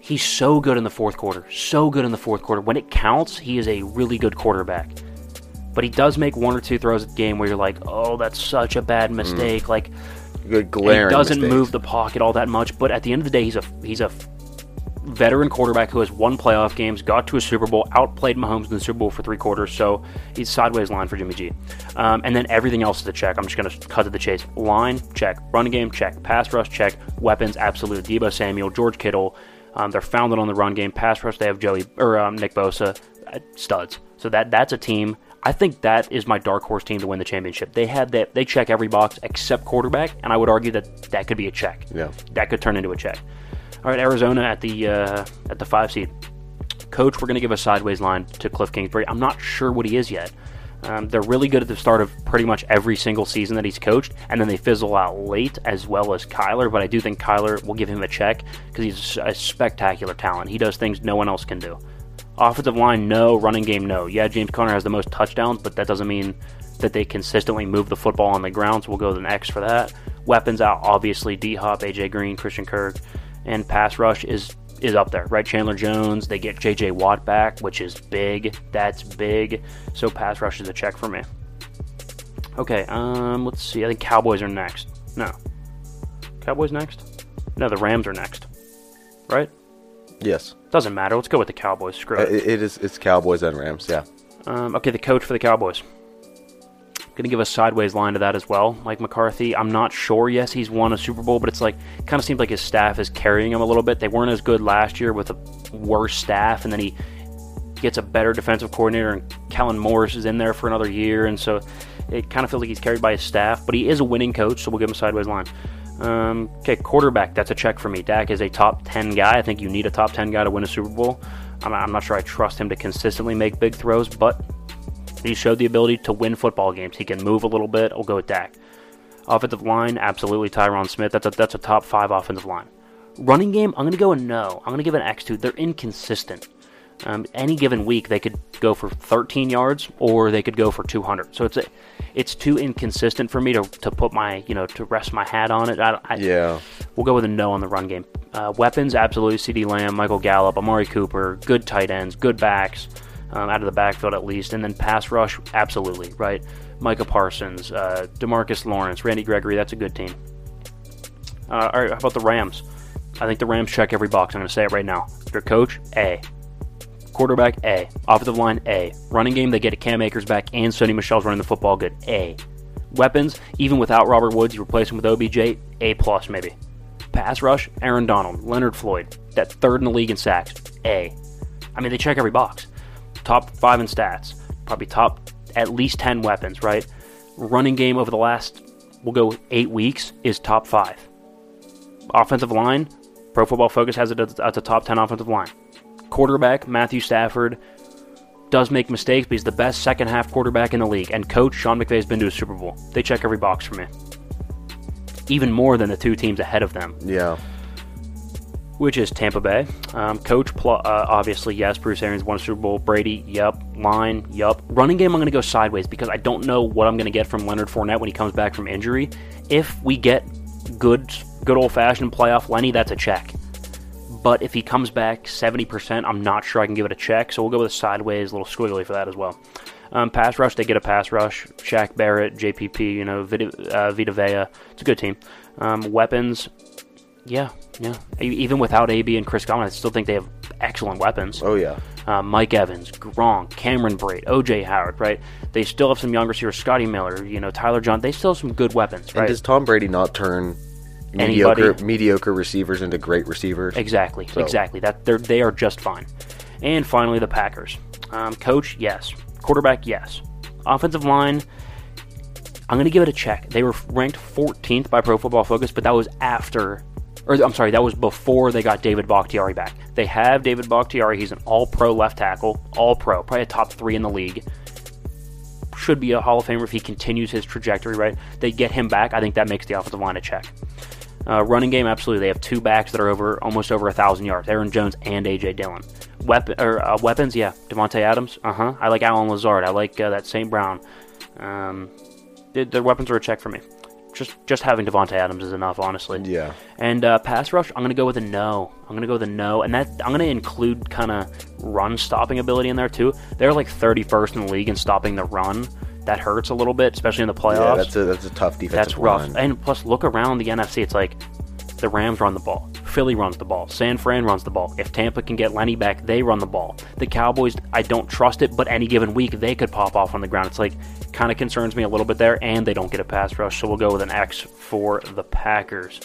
He's so good in the fourth quarter. So good in the fourth quarter. When it counts, he is a really good quarterback. But he does make one or two throws at the game where you're like, oh, that's such a bad mistake. Like Good glaring. he doesn't mistakes. move the pocket all that much. But at the end of the day, he's a he's a veteran quarterback who has won playoff games, got to a Super Bowl, outplayed Mahomes in the Super Bowl for three quarters. So he's sideways line for Jimmy G. Um, and then everything else is a check. I'm just going to cut to the chase. Line check, running game check, pass rush check, weapons absolute. Deebo Samuel, George Kittle. Um, they're founded on the run game. Pass rush, they have Joey or um, Nick Bosa, uh, studs. So that that's a team. I think that is my dark horse team to win the championship. They have that. They check every box except quarterback, and I would argue that that could be a check. Yeah. that could turn into a check. All right, Arizona at the uh, at the five seed. Coach, we're going to give a sideways line to Cliff Kingsbury. I'm not sure what he is yet. Um, they're really good at the start of pretty much every single season that he's coached, and then they fizzle out late, as well as Kyler. But I do think Kyler will give him a check because he's a spectacular talent. He does things no one else can do. Offensive line, no. Running game, no. Yeah, James Conner has the most touchdowns, but that doesn't mean that they consistently move the football on the ground, so we'll go with an X for that. Weapons out, obviously, D Hop, AJ Green, Christian Kirk, and pass rush is is up there, right? Chandler Jones, they get JJ Watt back, which is big. That's big. So pass rush is a check for me. Okay, um, let's see. I think Cowboys are next. No. Cowboys next? No, the Rams are next. Right? Yes. Doesn't matter. Let's go with the Cowboys. Screw Uh, it. It, it is. It's Cowboys and Rams. Yeah. Um, okay, the coach for the Cowboys. Going to give a sideways line to that as well. Mike McCarthy, I'm not sure. Yes, he's won a Super Bowl, but it's like kind of seems like his staff is carrying him a little bit. They weren't as good last year with a worse staff, and then he gets a better defensive coordinator, and Kellen Morris is in there for another year, and so it kind of feels like he's carried by his staff. But he is a winning coach, so we'll give him a sideways line. Um, okay, quarterback, that's a check for me. Dak is a top 10 guy. I think you need a top 10 guy to win a Super Bowl. I'm, I'm not sure I trust him to consistently make big throws, but he showed the ability to win football games. He can move a little bit. I'll go with Dak. Offensive line, absolutely Tyron Smith. That's a that's a top five offensive line. Running game, I'm gonna go a no. I'm gonna give an X two. They're inconsistent. Um, any given week, they could go for 13 yards or they could go for 200. So it's a, it's too inconsistent for me to, to put my you know to rest my hat on it. I, I, Yeah. We'll go with a no on the run game. Uh, weapons, absolutely. CeeDee Lamb, Michael Gallup, Amari Cooper, good tight ends, good backs, um, out of the backfield at least. And then pass rush, absolutely, right? Micah Parsons, uh, Demarcus Lawrence, Randy Gregory, that's a good team. Uh, all right, how about the Rams? I think the Rams check every box. I'm going to say it right now. Their coach, A. Quarterback, A. Offensive line, A. Running game, they get Cam Akers back and Sony Michel's running the football good, A. Weapons, even without Robert Woods, you replace him with OBJ, A plus maybe. Pass rush, Aaron Donald, Leonard Floyd, that third in the league in sacks, A. I mean, they check every box. Top five in stats, probably top at least 10 weapons, right? Running game over the last, we'll go eight weeks, is top five. Offensive line, Pro Football Focus has it as as a top 10 offensive line. Quarterback, Matthew Stafford, does make mistakes, but he's the best second half quarterback in the league. And coach, Sean McVay, has been to a Super Bowl. They check every box for me. Even more than the two teams ahead of them, Yeah. Which is Tampa Bay. Um, coach, pl- uh, obviously, yes. Bruce Arians won a Super Bowl. Brady, yep. Line, yep. Running game, I'm going to go sideways because I don't know what I'm going to get from Leonard Fournette when he comes back from injury. If we get good, good old fashioned playoff Lenny, that's a check. But if he comes back 70%, I'm not sure I can give it a check. So we'll go with a sideways, little squiggly for that as well. Um, pass rush, they get a pass rush. Shaq Barrett, JPP, you know, Vita, uh, Vita Vea. It's a good team. Um, weapons, yeah, yeah. Even without AB and Chris Godwin, I still think they have excellent weapons. Oh yeah. Uh, Mike Evans, Gronk, Cameron Brate, OJ Howard, right? They still have some young receivers, Scotty Miller, you know, Tyler John. They still have some good weapons, And right? does Tom Brady not turn Anybody- mediocre mediocre receivers into great receivers? Exactly, exactly. That they're they are just fine. And finally, the Packers. Um, coach, yes. Quarterback, yes. Offensive line, I'm going to give it a check. They were ranked 14th by Pro Football Focus, but that was after, or I'm sorry, that was before they got David Bakhtiari back. They have David Bakhtiari. He's an All-Pro left tackle, All-Pro, probably a top three in the league. Should be a Hall of Famer if he continues his trajectory. Right? They get him back. I think that makes the offensive line a check. Uh, running game, absolutely. They have two backs that are over almost over a thousand yards. Aaron Jones and AJ Dillon. Weapon or uh, weapons, yeah. Davante Adams, uh huh. I like Allen Lazard. I like uh, that St. Brown. Um, their weapons are a check for me. Just just having Davante Adams is enough, honestly. Yeah. And uh, pass rush, I'm gonna go with a no. I'm gonna go with a no, and that I'm gonna include kind of run stopping ability in there too. They're like 31st in the league in stopping the run. That hurts a little bit, especially in the playoffs. Yeah, that's a that's a tough defense. That's rough. line. And plus, look around the NFC. It's like the Rams run the ball. Philly runs the ball. San Fran runs the ball. If Tampa can get Lenny back, they run the ball. The Cowboys, I don't trust it, but any given week they could pop off on the ground. It's like kind of concerns me a little bit there, and they don't get a pass rush, so we'll go with an X for the Packers.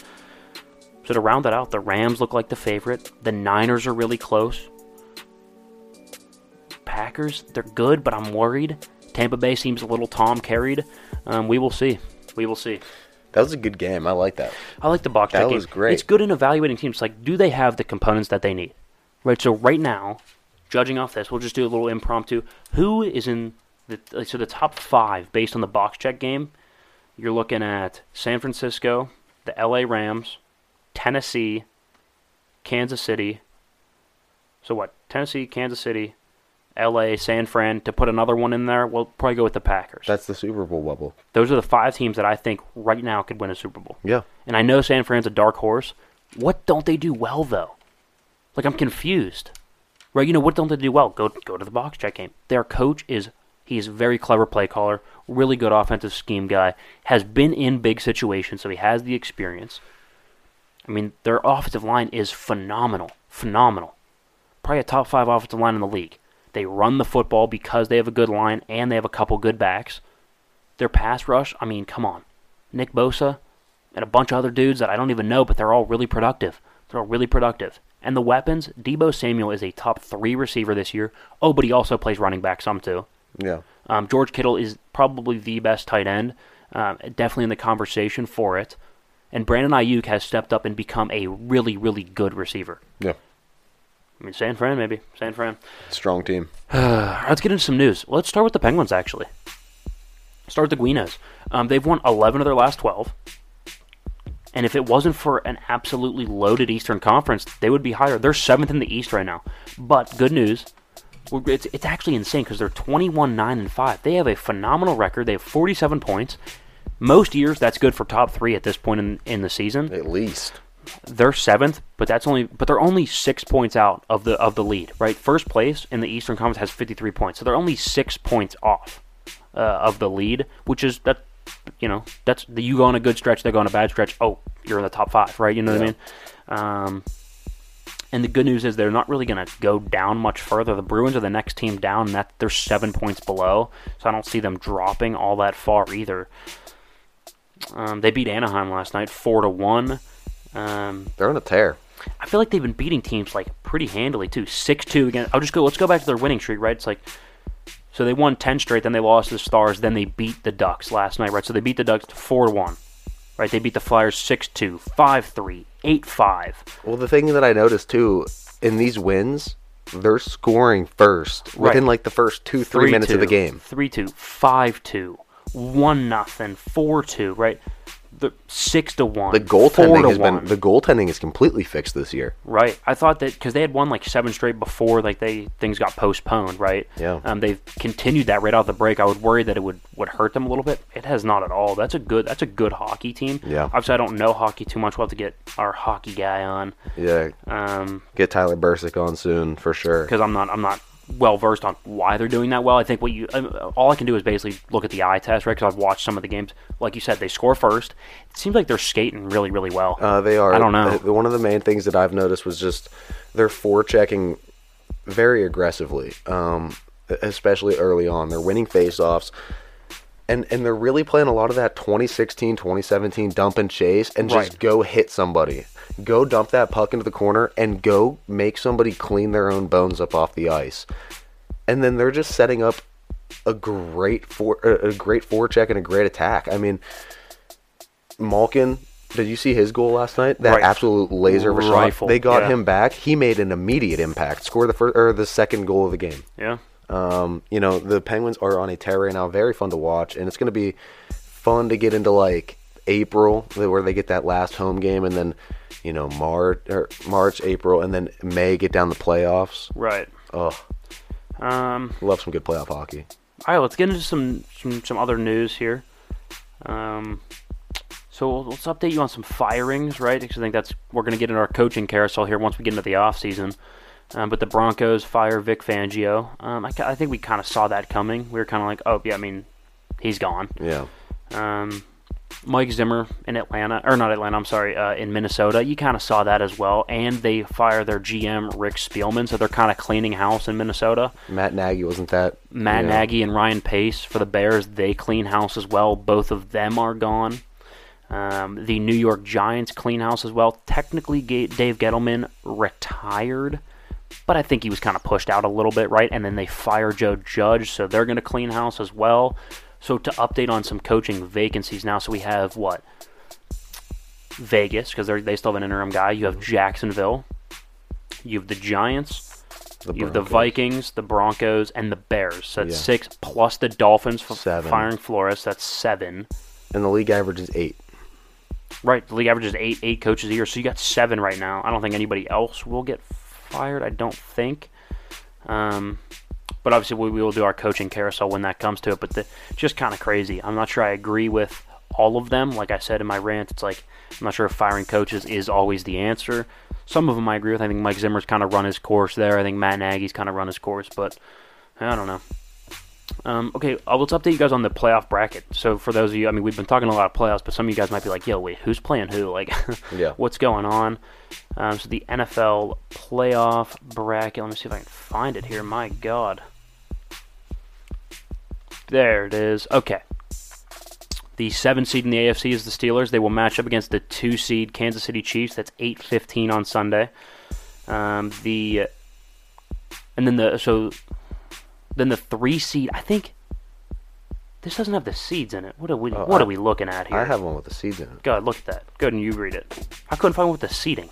So to round that out, the Rams look like the favorite. The Niners are really close. Packers, they're good, but I'm worried. Tampa Bay seems a little Tom carried. Um, we will see. We will see. That was a good game. I like that. I like the box That check was game. great. It's good in evaluating teams. Like, do they have the components that they need? Right. So right now, judging off this, we'll just do a little impromptu. Who is in the like, so the top five based on the box check game? You're looking at San Francisco, the L.A. Rams, Tennessee, Kansas City. So what? Tennessee, Kansas City, L.A., San Fran. To put another one in there, we'll probably go with the Packers. That's the Super Bowl bubble. Those are the five teams that I think right now could win a Super Bowl. Yeah. And I know San Fran's a dark horse. What don't they do well though? Like I'm confused. Right? You know what don't they do well? Go go to the box check game. Their coach is he's a very clever play caller, really good offensive scheme guy, has been in big situations, so he has the experience. I mean, their offensive line is phenomenal. Phenomenal. Probably a top five offensive line in the league. They run the football because they have a good line and they have a couple good backs. Their pass rush, I mean, come on. Nick Bosa and a bunch of other dudes that I don't even know, but they're all really productive. They're all really productive. And the weapons, Deebo Samuel is a top three receiver this year. Oh, but he also plays running back some too. Yeah. Um, George Kittle is probably the best tight end, um, definitely in the conversation for it. And Brandon Aiyuk has stepped up and become a really, really good receiver. Yeah. I mean, San Fran, maybe. San Fran. Strong team. Let's get into some news. Let's start with the Penguins, actually. Start with the Guinos. Um, they've won 11 of their last 12. And if it wasn't for an absolutely loaded Eastern Conference, they would be higher. They're seventh in the East right now. But good news, It's it's actually insane because they're 21 9 and 5. They have a phenomenal record. They have 47 points. Most years that's good for top 3 at this point in in the season. At least. They're 7th, but that's only but they're only 6 points out of the of the lead, right? First place in the Eastern Conference has 53 points. So they're only 6 points off uh, of the lead, which is that you know, that's the you go on a good stretch, they go on a bad stretch. Oh, you're in the top 5, right? You know what I mean? Um and the good news is they're not really going to go down much further. The Bruins are the next team down, and that they're seven points below. So I don't see them dropping all that far either. Um, they beat Anaheim last night, four to one. Um, They're on a tear. I feel like they've been beating teams like pretty handily too. Six two again. I'll just go. Let's go back to their winning streak. Right? It's like so they won ten straight, then they lost to the Stars, then they beat the Ducks last night. Right? So they beat the Ducks four to one. Right? They beat the Flyers 6-2, 5-3, 8-5. Well, the thing that I noticed too in these wins, they're scoring first Right. within like the first two, three minutes of the game. 3-2, 5-2, 1 nothing, 4-2, right? The 6 to 1. The goaltending has 1. been the goaltending is completely fixed this year. Right. I thought that because they had won like seven straight before, like they things got postponed. Right. Yeah. Um, they've continued that right off the break. I would worry that it would would hurt them a little bit. It has not at all. That's a good. That's a good hockey team. Yeah. Obviously, I don't know hockey too much. We'll have to get our hockey guy on. Yeah, Um, get Tyler Bursick on soon for sure. because I'm not I'm not well versed on why they're doing that well. I think what you uh, all I can do is basically look at the eye test, right? Because I've watched some of the games. Like you said, they score first. It seems like they're skating really really well. Uh, they are. I don't know. Uh, One of the main things that I've noticed was just they're forechecking very aggressively, um, especially early on. They're winning faceoffs. And, and they're really playing a lot of that 2016, 2017 dump and chase and just Right. go hit somebody. Go dump that puck into the corner and go make somebody clean their own bones up off the ice. And then they're just setting up a great for a great forecheck and a great attack. I mean, Malkin, did you see his goal last night? That Right. absolute laser of a shot. Rifle, They got yeah. him back. He made an immediate impact. Scored the first or the second goal of the game. yeah. Um, you know, the Penguins are on a tear right now. Very fun to watch, and it's going to be fun to get into like April, where they get that last home game, and then you know March, March, April, and then May get down the playoffs. Right. Oh, Um. love some good playoff hockey. All right, let's get into some some, some other news here. Um, so let's update you on some firings, right? Because I think that's we're going to get in our coaching carousel here once we get into the off season. Um, but the Broncos fire Vic Fangio. Um, I, I think we kind of saw that coming. We were kind of like, oh yeah, I mean, he's gone. Yeah, Um, Mike Zimmer in Atlanta, or not Atlanta, I'm sorry, uh, in Minnesota. You kind of saw that as well. And they fire their GM Rick Spielman, so they're kind of cleaning house in Minnesota. Matt Nagy wasn't that Matt know, Nagy and Ryan Pace for the Bears, they clean house as well. Both of them are gone. Um, the New York Giants clean house as well. Technically, Dave Gettleman retired, but I think he was kind of pushed out a little bit, right? And then they fire Joe Judge, so they're going to clean house as well. So to update on some coaching vacancies now, so we have what? Vegas, because they still have an interim guy. You have Jacksonville. You have the Giants. the You have the Vikings, the Broncos, and the Bears. So that's Yeah. six plus the Dolphins f- firing Flores. That's seven. and the league average is eight. Right. The league average is eight eight coaches a year, so you got seven right now. I don't think anybody else will get fired. I don't think. Um, but obviously we, we will do our coaching carousel when that comes to it. But the, just kind of crazy. I'm not sure I agree with all of them. Like I said in my rant, it's like I'm not sure if firing coaches is always the answer. Some of them I agree with. I think Mike Zimmer's kind of run his course there. I think Matt Nagy's kind of run his course, but I don't know. Um, okay, uh, let's update you guys on the playoff bracket. So for those of you, I mean, we've been talking a lot of playoffs, but some of you guys might be like, "Yo, wait, who's playing who? Like, Yeah. what's going on?" Um, so the NFL playoff bracket. Let me see if I can find it here. My God, there it is. Okay. The seven seed in the AFC is the Steelers. They will match up against the two seed Kansas City Chiefs. That's eight fifteen on Sunday. Um, the and then the so then the three seed. I think this doesn't have the seeds in it. What are we? Oh, what I- are we looking at here? I have one with the seeds in it. God, look at that. Go ahead and you read it. I couldn't find one with the seating.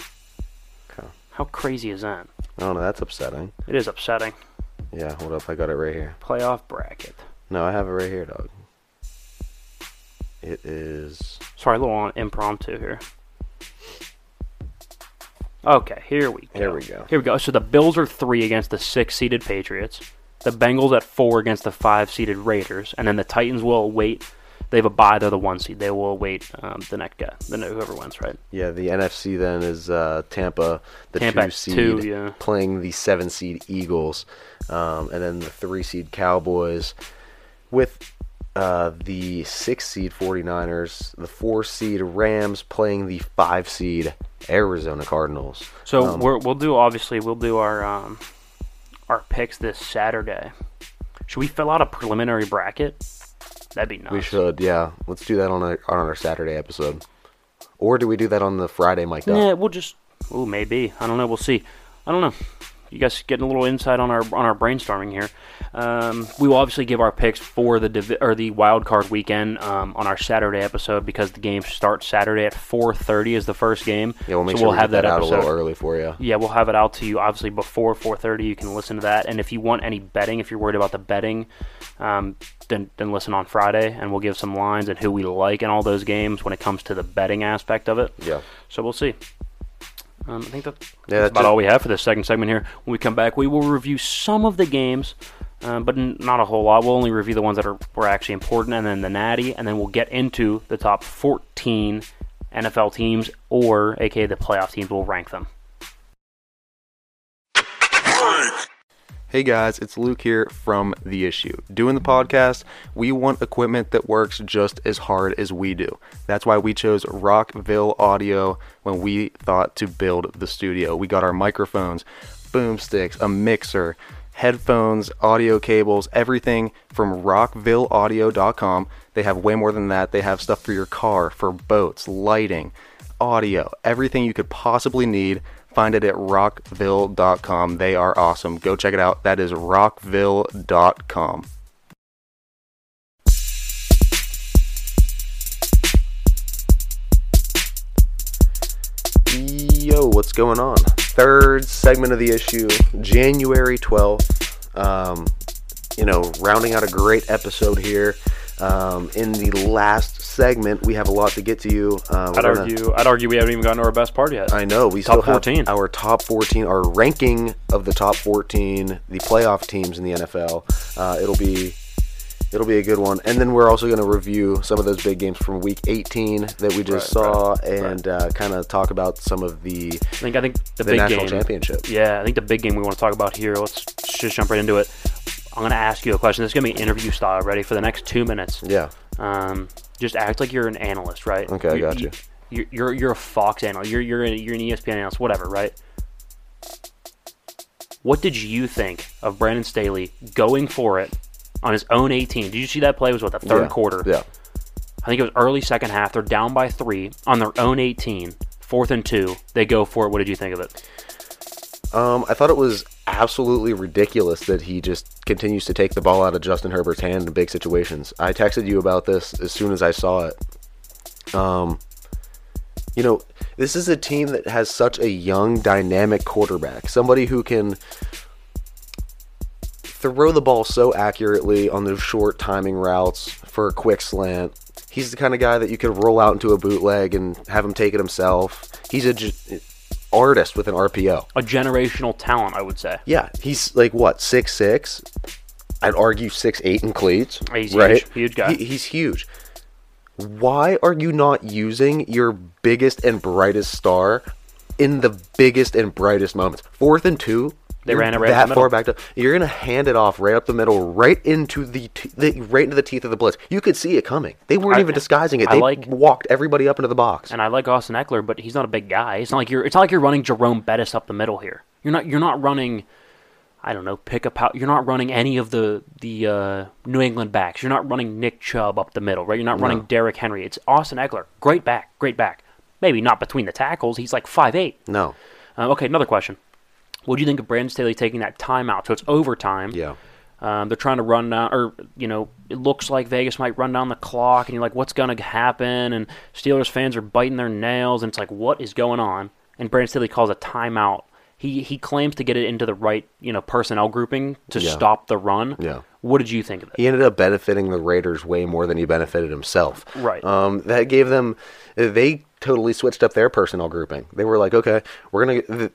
Okay. How crazy is that? Oh no, that's upsetting. It is upsetting. Yeah, hold up, I got it right here. Playoff bracket. No, I have it right here, dog. It is. Sorry, a little impromptu here. Okay, here we go. Here we go. Here we go. So the Bills are three against the six-seeded Patriots. The Bengals at four against the five-seeded Raiders, and then the Titans will wait. They have a bye. They're the one seed. They will wait um, the next guy, the whoever wins, right? Yeah, the NFC then is uh, Tampa, the Tampa two seed, two, yeah. playing the seven seed Eagles, um, and then the three seed Cowboys with uh, the six seed 49ers, the four seed Rams playing the five seed Arizona Cardinals. So Um, we're, we'll do obviously we'll do our um, our picks this Saturday. Should we fill out a preliminary bracket? That'd be nice. we should, yeah. Let's do that on, a, on our Saturday episode. Or do we do that on the Friday, Mike? Yeah, we'll just. Oh, maybe. I don't know. We'll see. I don't know. You guys getting a little insight on our on our brainstorming here. Um, we will obviously give our picks for the divi- or the wild card weekend um, on our Saturday episode because the game starts Saturday at 4:30 is the first game. Yeah, we'll make so sure we'll we have get that, out episode. a little early for you. Yeah, we'll have it out to you obviously before 4:30. You can listen to that, and if you want any betting, if you're worried about the betting, um, then then listen on Friday, and we'll give some lines and who we like in all those games when it comes to the betting aspect of it. Yeah. So we'll see. Um, I think that, Yeah, that's that's about it. all we have for this second segment here. When we come back, we will review some of the games, um, but n- not a whole lot. We'll only review the ones that are were actually important, and then the natty, and then we'll get into the top 14 NFL teams, or aka the playoff teams. We'll rank them. Hey guys, it's Luke here from The Issue. Doing the podcast, we want equipment that works just as hard as we do. That's why we chose Rockville Audio when we thought to build the studio. We got our microphones, boomsticks, a mixer, headphones, audio cables, everything from rockvilleaudio.com. They have way more than that. They have stuff for your car, for boats, lighting, audio, everything you could possibly need. Find it at rockville.com. They are awesome. Go check it out. That is rockville.com. Yo, what's going on? Third segment of the issue, January 12th. Um, you know, rounding out a great episode here. Um, in the last segment, we have a lot to get to you. Uh, I'd gonna- argue. I'd argue we haven't even gotten to our best part yet. I know we Top still have 14. our top 14, our ranking of the top 14, the playoff teams in the NFL. Uh, it'll be it'll be a good one, and then we're also going to review some of those big games from Week 18 that we just Right, saw, right, and uh, kind of talk about some of the I think. I think the, the big national game. championship. Yeah, I think the big game we want to talk about here. Let's just jump right into it. I'm going to ask you a question. This is going to be interview style. Ready for the next two minutes? Yeah, Um, just act like you're an analyst, right? Okay, I You're- got you. You're you're, you're a Fox analyst. You're you're, you're an ESPN analyst, whatever, right? What did you think of Brandon Staley going for it on his own 18? Did you see that play? It was what the third Yeah, quarter? Yeah, I think it was early second half. They're down by three on their own 18, fourth and two. They go for it. What did you think of it? um, I thought it was absolutely ridiculous that he just continues to take the ball out of Justin Herbert's hand in big situations. I texted you about this as soon as I saw it. Um, you know, this is a team that has such a young, dynamic quarterback. Somebody who can throw the ball so accurately on those short timing routes for a quick slant. He's the kind of guy that you could roll out into a bootleg and have him take it himself. He's a j- artist with an RPO. A generational talent, I would say. Yeah, he's like what six six. I'd argue six eight in cleats. He's right? huge, huge guy. He- he's huge. Why are you not using your biggest and brightest star in the biggest and brightest moments? Fourth and two. They you're ran it right up that far back. To, you're gonna hand it off right up the middle, right into the, t- the right into the teeth of the blitz. You could see it coming. They weren't I- even disguising it. I They like- walked everybody up into the box. And I like Austin Ekeler, but he's not a big guy. It's not like you're. It's not like you're running Jerome Bettis up the middle here. You're not. You're not running. I don't know. Pick up. How, you're not running any of the the uh, New England backs. You're not running Nick Chubb up the middle, right? You're not running Derrick Henry. It's Austin Ekeler. Great back. Great back. Maybe not between the tackles. He's like five eight. no. Uh, okay, another question. What do you think of Brandon Staley taking that timeout? So it's overtime. Yeah. Um, they're trying to run down, or you know, it looks like Vegas might run down the clock, and you're like, what's going to happen? And Steelers fans are biting their nails, and it's like, what is going on? And Brandon Staley calls a timeout. He he claims to get it into the right, you know, personnel grouping to Yeah. stop the run. Yeah. What did you think of it? he ended up benefiting the Raiders way more than he benefited himself. Right. Um, that gave them. They totally switched up their personnel grouping. They were like, okay, we're gonna.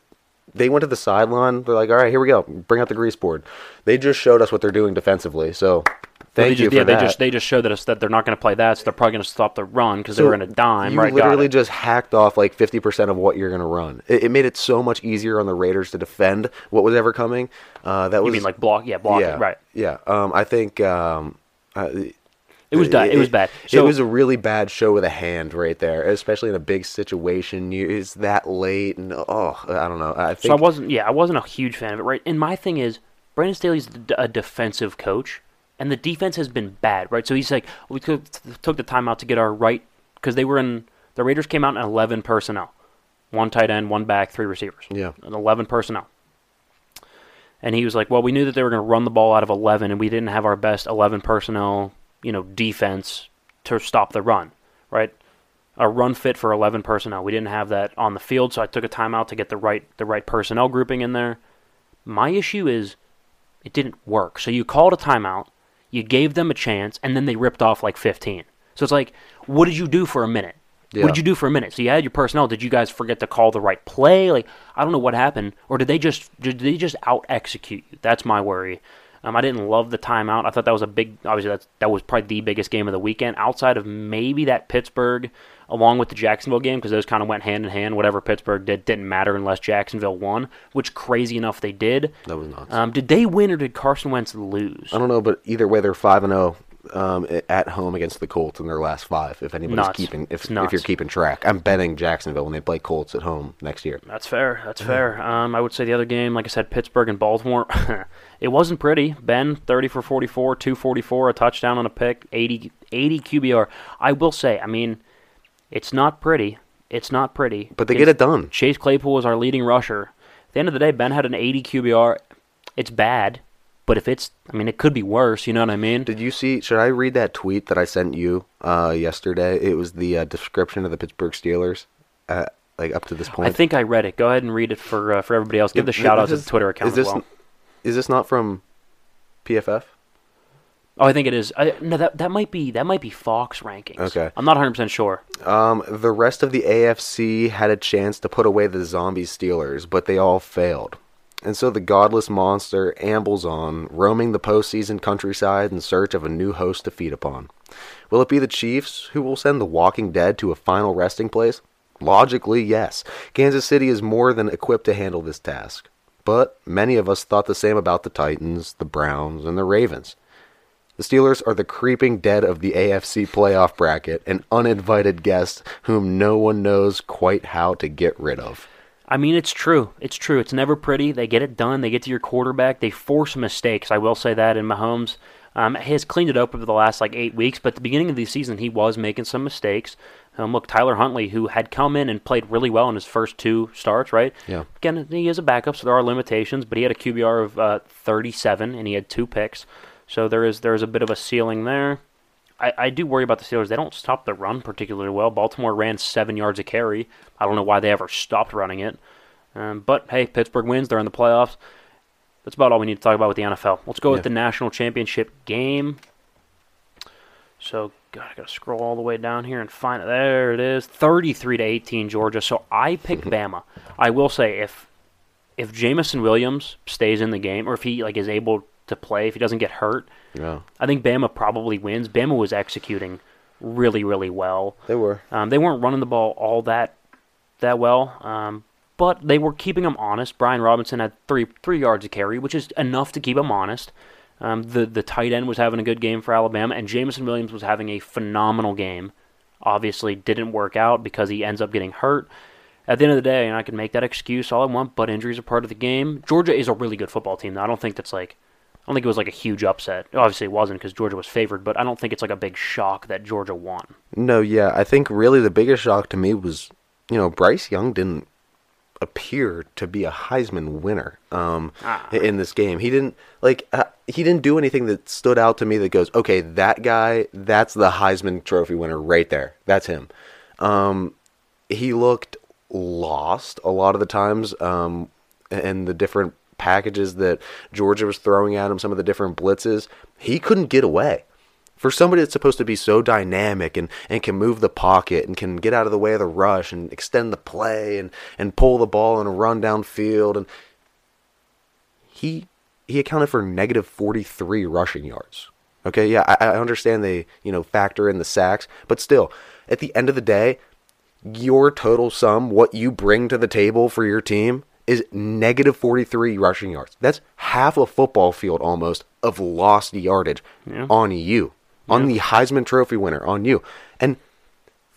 Th- They went to the sideline. They're like, all right, here we go. Bring out the grease board. They just showed us what they're doing defensively. So thank they you just, for yeah, that. they just they just showed us that they're not going to play that, so they're probably going to stop the run because they were in a dime. You right? literally just hacked off like 50% of what you're going to run. It, it made it so much easier on the Raiders to defend what was ever coming. Uh, that was You mean like block? Yeah, block. yeah, it, right. Yeah. Um, I think um, It was di- it was bad. it was a really bad show with a hand right there, especially in a big situation. You, it's that late, and oh, I don't know. I think So I wasn't. Yeah, I wasn't a huge fan of it. Right. And my thing is, Brandon Staley's a defensive coach, and the defense has been bad. Right. So he's like, we took took the time out to get our right because they were in the Raiders came out in eleven personnel, one tight end, one back, three receivers. Yeah. an eleven personnel. And he was like, "Well, we knew that they were going to run the ball out of eleven, and we didn't have our best eleven personnel, you know, defense to stop the run, right? A run fit for eleven personnel. We didn't have that on the field, so I took a timeout to get the right the right personnel grouping in there. My issue is, it didn't work. So you called a timeout, you gave them a chance, and then they ripped off like fifteen. So it's like, what did you do for a minute? Yeah. What did you do for a minute? So you had your personnel. Did you guys forget to call the right play? Like I don't know what happened, or did they just did they just out execute you? That's my worry. Um, I didn't love the timeout. I thought that was a big. Obviously, that's that was probably the biggest game of the weekend, outside of maybe that Pittsburgh, along with the Jacksonville game, because those kind of went hand in hand. Whatever Pittsburgh did didn't matter unless Jacksonville won, which crazy enough they did. that was nuts. Um, did they win or did Carson Wentz lose? I don't know, but either way, they're five and zero um, at home against the Colts in their last five. If anybody's Nuts. keeping, if It's if you're keeping track, I'm betting Jacksonville when they play Colts at home next year. That's fair. That's fair. Um, I would say the other game, like I said, Pittsburgh and Baltimore, it wasn't pretty. Ben, 30 for 44, 244, a touchdown on a pick, 80, 80 QBR. I will say, I mean, it's not pretty. It's not pretty. But they get it done. Chase Claypool was our leading rusher. At the end of the day, Ben had an 80 QBR. It's bad, but if it's, I mean, it could be worse. You know what I mean? Did you see? Should I read that tweet that I sent you uh, yesterday? It was the uh, description of the Pittsburgh Steelers, uh, like up to this point. I think I read it. Go ahead and read it for uh, for everybody else. Give the shout out to the Twitter account Is this well. is this not from PFF? Oh, I think it is. I, no, that that might be that might be Fox rankings. Okay. I'm not 100 percent sure. Um, the rest of the AFC had a chance to put away the zombie Steelers, but they all failed. And so the godless monster ambles on, roaming the postseason countryside in search of a new host to feed upon. Will it be the Chiefs who will send the Walking Dead to a final resting place? Logically, yes. Kansas City is more than equipped to handle this task. But many of us thought the same about the Titans, the Browns, and the Ravens. The Steelers are the creeping dead of the AFC playoff bracket, an uninvited guest whom no one knows quite how to get rid of. I mean, it's true. It's true. It's never pretty. They get it done. They get to your quarterback. They force mistakes. I will say that. And Mahomes um, has cleaned it up over the last like eight weeks. But at the beginning of the season, he was making some mistakes. Um, look, Tyler Huntley, who had come in and played really well in his first two starts, right? Yeah. Again, he is a backup, so there are limitations. But he had a QBR of uh, 37, and he had two picks. So there is there is a bit of a ceiling there. I, I do worry about the Steelers. They don't stop the run particularly well. Baltimore ran seven yards a carry. I don't know why they ever stopped running it. Um, but hey, Pittsburgh wins. They're in the playoffs. That's about all we need to talk about with the NFL. Let's go Yeah. with the national championship game. So, God, I got to scroll all the way down here and find it. There it is, thirty-three to eighteen, Georgia. So I pick Bama. I will say if if Jameson Williams stays in the game, or if he like is able to play, if he doesn't get hurt, Yeah, I think Bama probably wins. Bama was executing really, really well. they were. Um, they weren't running the ball all that that well, um, but they were keeping them honest. Brian Robinson had three three yards a carry, which is enough to keep him honest. Um, the the tight end was having a good game for Alabama, and Jameson Williams was having a phenomenal game. Obviously, didn't work out because he ends up getting hurt. At the end of the day, and I can make that excuse all I want, but injuries are part of the game. Georgia is a really good football team. Though. I don't think that's like don't think it was like a huge upset. Obviously, it wasn't because Georgia was favored, but I don't think it's like a big shock that Georgia won. No, yeah, I think really the biggest shock to me was, you know, Bryce Young didn't appear to be a Heisman winner um, Ah. in this game. He didn't like uh, he didn't do anything that stood out to me that goes, okay, that guy, that's the Heisman Trophy winner right there. That's him. Um, he looked lost a lot of the times, um, and the different packages that Georgia was throwing at him, some of the different blitzes, he couldn't get away For somebody that's supposed to be so dynamic and, and can move the pocket and can get out of the way of the rush and extend the play and, and pull the ball and run downfield and he he accounted for negative 43 rushing yards. Okay, yeah, I, I understand they, you know, factor in the sacks, but still, at the end of the day, your total sum, what you bring to the table for your team, is negative 43 rushing yards. That's half a football field almost of lost yardage Yeah. on you, on the Heisman Trophy winner, on you. And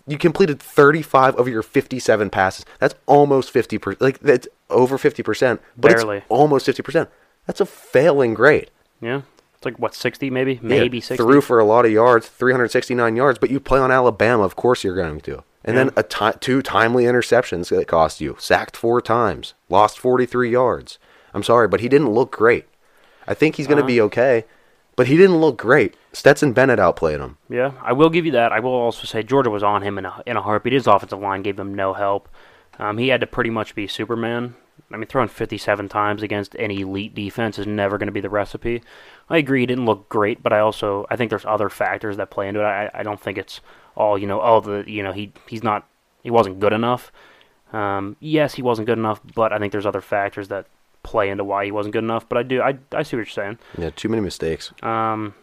you completed 35 of your 57 passes. That's almost 50%. Like, that's over 50%, but Barely. it's almost 50%. That's a failing grade. Yeah, it's like what sixty, maybe, Yeah, maybe sixty. Threw for a lot of yards, 369 yards, but you play on Alabama, of course you're going to. And then a ti- two timely interceptions that cost you. Sacked four times, lost 43 yards. I'm sorry, but he didn't look great. I think he's going to be Uh-huh. okay, but he didn't look great. Stetson Bennett outplayed him. Yeah, I will give you that. I will also say Georgia was on him in a, in a heartbeat. His offensive line gave him no help. Um, he had to pretty much be Superman. I mean, throwing 57 times against an elite defense is never going to be the recipe. I agree, he didn't look great, but I also I think there's other factors that play into it. I, I don't think it's all you know. Oh, the you know he he's not he wasn't good enough. Um, yes, he wasn't good enough, but I think there's other factors that play into why he wasn't good enough. But I do I I see what you're saying. Yeah, too many mistakes. Um,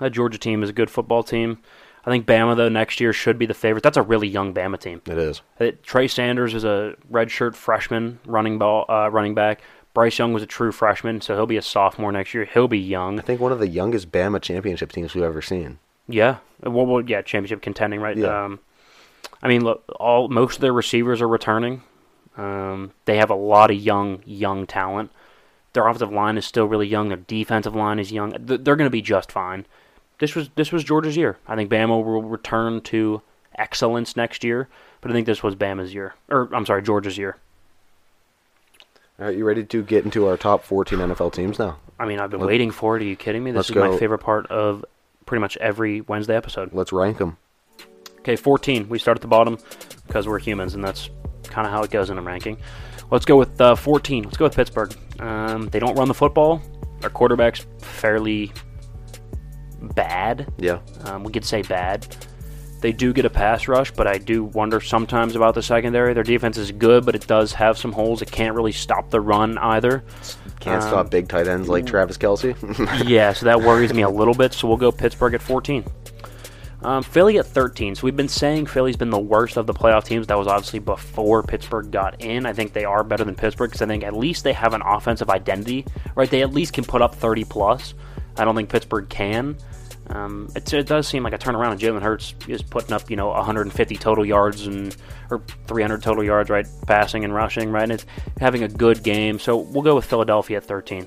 that Georgia team is a good football team. I think Bama though next year should be the favorite. That's a really young Bama team. It is. Uh, Trey Sanders is a redshirt freshman running ball uh, running back. Bryce Young was a true freshman, so he'll be a sophomore next year. He'll be young. I think one of the youngest Bama championship teams we've ever seen. Yeah, well, well yeah, championship contending, right? Yeah. Um, I mean, look, all most of their receivers are returning. Um, they have a lot of young, young talent. Their offensive line is still really young. Their defensive line is young. Th- They're going to be just fine. This was this was Georgia's year. I think Bama will return to excellence next year, but I think this was Bama's year, or I'm sorry, Georgia's year. All right, you ready to get into our top 14 NFL teams now? I mean, I've been Let- waiting for it. Are you kidding me? This is my favorite part of pretty much every Wednesday episode. Let's rank them. Okay, 14. We start at the bottom because we're humans, and that's kind of how it goes in a ranking. Let's go with uh, 14. Let's go with Pittsburgh. Um, they don't run the football. Their quarterback's fairly bad. Yeah. Um, we could say bad. They do get a pass rush, but I do wonder sometimes about the secondary. Their defense is good, but it does have some holes. It can't really stop the run either. Can't Um, stop big tight ends like Travis Kelce. yeah, so that worries me a little bit. So we'll go Pittsburgh at 14. Um, Philly at 13. So we've been saying Philly's been the worst of the playoff teams. That was obviously before Pittsburgh got in. I think they are better than Pittsburgh because I think at least they have an offensive identity, right? They at least can put up 30 plus. I don't think Pittsburgh can. Um, it, it does seem like a turnaround, and Jalen Hurts is putting up, you know, 150 total yards and or 300 total yards, right, passing and rushing, right, and it's having a good game. So we'll go with Philadelphia at 13.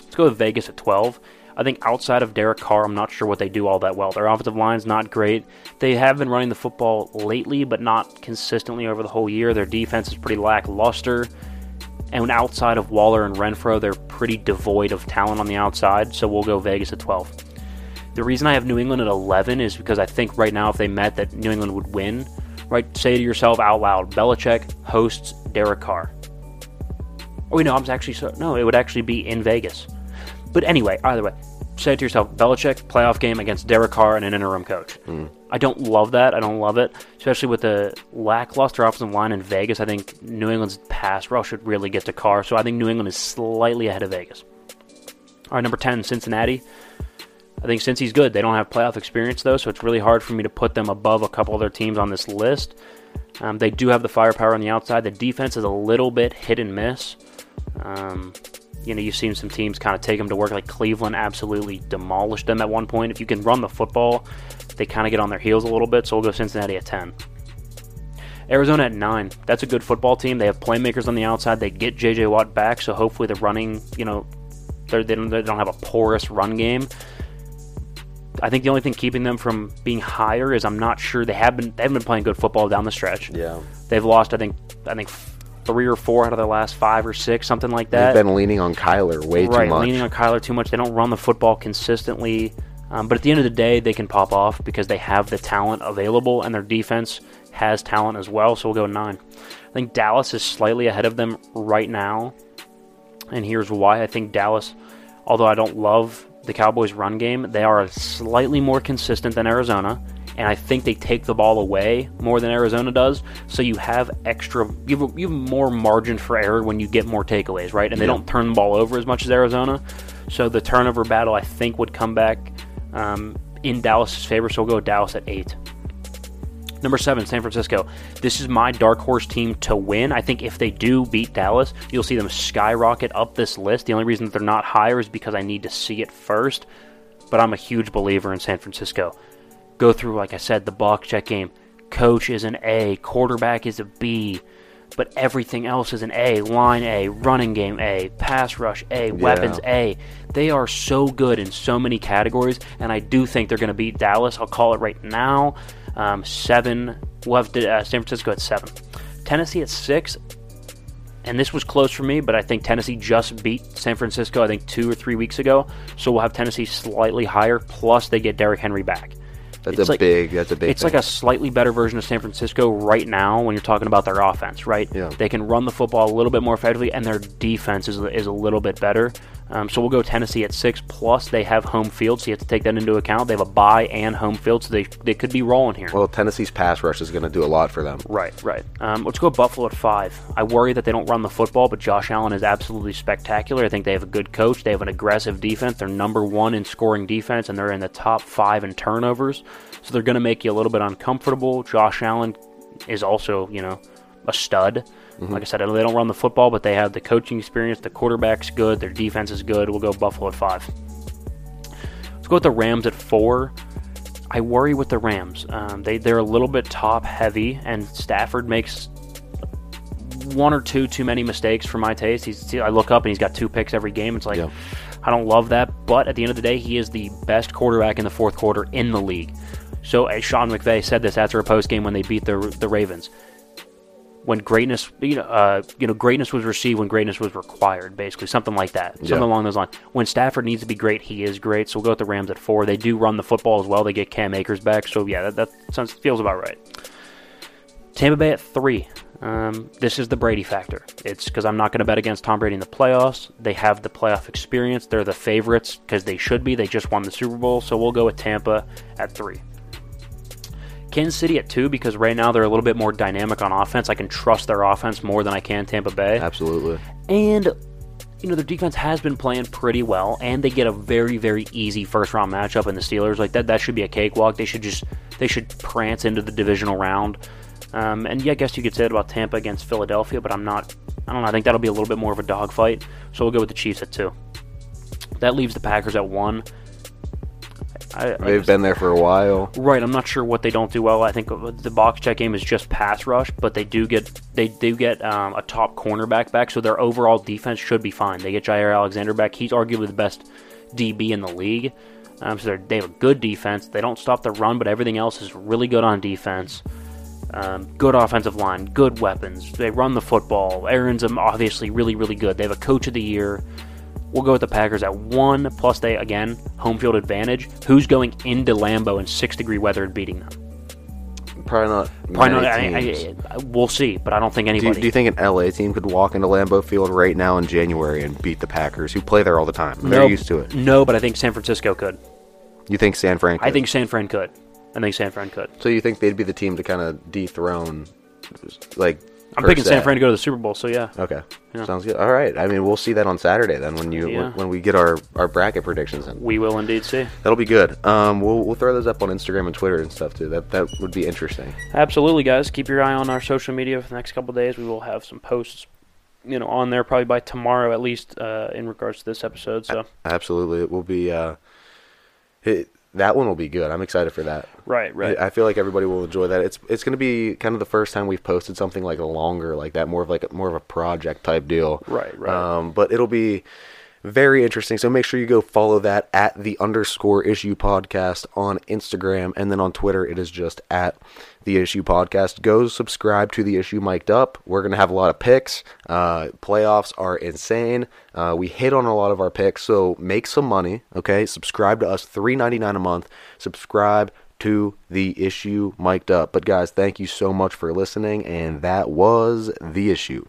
Let's go with Vegas at 12. I think outside of Derek Carr, I'm not sure what they do all that well. Their offensive line's not great. They have been running the football lately, but not consistently over the whole year. Their defense is pretty lackluster. And outside of Waller and Renfrow, they're pretty devoid of talent on the outside. So we'll go Vegas at 12. The reason I have New England at 11 is because I think right now, if they met, that New England would win. Right? Say to yourself out loud, Belichick hosts Derek Carr. Oh, wait, no, I'm actually so, no, it would actually be in Vegas. But anyway, either way, say it to yourself, Belichick playoff game against Derek Carr and an interim coach. Hmm. I don't love that. I don't love it, especially with the lackluster offensive line in Vegas. I think New England's pass rush should really get to Carr, so I think New England is slightly ahead of Vegas. All right, number 10, Cincinnati. I think since he's good, they don't have playoff experience though, so it's really hard for me to put them above a couple other teams on this list. Um, they do have the firepower on the outside. The defense is a little bit hit and miss. Um, you know, you've seen some teams kind of take them to work, like Cleveland absolutely demolished them at one point. If you can run the football, they kind of get on their heels a little bit, so we'll go Cincinnati at 10. Arizona at 9. That's a good football team. They have playmakers on the outside. They get J.J. Watt back, so hopefully the running, you know, they're, don't, they don't have a porous run game. I think the only thing keeping them from being higher is I'm not sure they have been they haven't been playing good football down the stretch. Yeah. They've lost I think I think three or four out of their last five or six, something like that. They've been leaning on Kyler way right, too much. Right, leaning on Kyler too much. They don't run the football consistently. Um, but at the end of the day, they can pop off because they have the talent available, and their defense has talent as well. So we'll go nine. I think Dallas is slightly ahead of them right now, and here's why. I think Dallas, although I don't love the Cowboys' run game, they are slightly more consistent than Arizona, and I think they take the ball away more than Arizona does. So you have extra, you have, you have more margin for error when you get more takeaways, right? And they Yeah. don't turn the ball over as much as Arizona. So the turnover battle, I think, would come back um, in Dallas' favor. So we'll go Dallas at eight. Number seven, San Francisco. This is my dark horse team to win. I think if they do beat Dallas, you'll see them skyrocket up this list. The only reason that they're not higher is because I need to see it first. But I'm a huge believer in San Francisco. Go through, like I said, the box check game. Coach is an A, quarterback is a B, but everything else is an A. Line A, running game A, pass rush A, weapons A. They are so good in so many categories, and I do think they're going to beat Dallas. I'll call it right now. Um, seven. We'll have uh, San Francisco at seven. Tennessee at six. And this was close for me, but I think Tennessee just beat San Francisco, I think, two or three weeks ago. So we'll have Tennessee slightly higher, plus they get Derrick Henry back. That's It's a like- big. That's a big. It's like a slightly better version of San Francisco right now when you're talking about their offense, right? Yeah. They can run the football a little bit more effectively, and their defense is, is a little bit better. Um, so we'll go Tennessee at six. Plus, they have home field, so you have to take that into account. They have a bye and home field, so they, they could be rolling here. well, Tennessee's pass rush is going to do a lot for them. Right, right. Um, let's go Buffalo at five. I worry that they don't run the football, but Josh Allen is absolutely spectacular. I think they have a good coach. They have an aggressive defense. They're number one in scoring defense, and they're in the top five in turnovers. So they're going to make you a little bit uncomfortable. Josh Allen is also, you know, a stud. Like I said, they don't run the football, but they have the coaching experience. The quarterback's good. Their defense is good. We'll go Buffalo at five. Let's go with the Rams at four. I worry with the Rams. Um, they they're a little bit top heavy, and Stafford makes one or two too many mistakes for my taste. He's I look up and he's got two picks every game. It's like Yeah. I don't love that, but at the end of the day, he is the best quarterback in the fourth quarter in the league. So as Sean McVay said this after a post game when they beat the the Ravens. When greatness, you know, uh, you know, greatness was received when greatness was required, basically something like that, something Yeah. along those lines. When Stafford needs to be great, he is great. So we'll go with the Rams at four. They do run the football as well. They get Cam Akers back, so yeah, that, that sounds feels about right. Tampa Bay at three. Um, this is the Brady factor. It's because I'm not going to bet against Tom Brady in the playoffs. They have the playoff experience. They're the favorites because they should be. They just won the Super Bowl, so we'll go with Tampa at three. Kansas City at two because right now they're a little bit more dynamic on offense. I can trust their offense more than I can Tampa Bay. Absolutely. And you know their defense has been playing pretty well, and they get a very very easy first round matchup in the Steelers. Like that, that should be a cakewalk. They should just they should prance into the divisional round. Um, and yeah, I guess you could say it about Tampa against Philadelphia, but I'm not. I don't know. I think that'll be a little bit more of a dogfight. So we'll go with the Chiefs at two. That leaves the Packers at one. I, like I They've been there for a while. Right, I'm not sure what they don't do well. I think the box check game is just pass rush, but they do get they do get um, a top cornerback back, so their overall defense should be fine. They get Jaire Alexander back; he's arguably the best DB in the league. Um, so they're- they have a good defense. They don't stop the run, but everything else is really good on defense. Um, good offensive line, good weapons. They run the football. Aaron's obviously really, really good. They have a coach of the year. We'll go with the Packers at one. Plus, they again home field advantage. Who's going into Lambeau in six degree weather and beating them? Probably not. Probably not. I. I, I, we'll see, but I don't think do, you, anybody. do you think an LA team could walk into Lambeau Field right now in January and beat the Packers, who play there all the time? They're no, used to it. No, but I think San Francisco could. You think San Fran? Could? I think San Fran could. I think San Fran could. so. You think they'd be the team to kind of dethrone, like? I'm picking? San Fran to go to the Super Bowl, so yeah. Okay, Yeah. sounds good. All right. I mean, we'll see that on Saturday then when you Yeah. when, when we get our, our bracket predictions in. We will indeed see. That'll be good. Um, we'll we'll throw those up on Instagram and Twitter and stuff too. That that would be interesting. Absolutely, guys. Keep your eye on our social media for the next couple of days. We will have some posts, you know, on there probably by tomorrow at least uh, in regards to this episode. So Absolutely, it will be. Uh, it, that one will be good. I'm excited for that. right, right. I feel like everybody will enjoy that. It's it's going to be kind of the first time we've posted something like a longer like that, more of like a, more of a project type deal. Right, right. Um, but it'll be very interesting. So make sure you go follow that at the underscore issue podcast on Instagram, and then on Twitter it is just at the issue podcast. Go subscribe to the issue mic'd up. We're gonna have a lot of picks. Uh, playoffs are insane. Uh, we hit on a lot of our picks, so make some money. Okay, subscribe to us, three ninety nine a month. Subscribe to the issue mic'd up. But guys, thank you so much for listening, and that was the issue.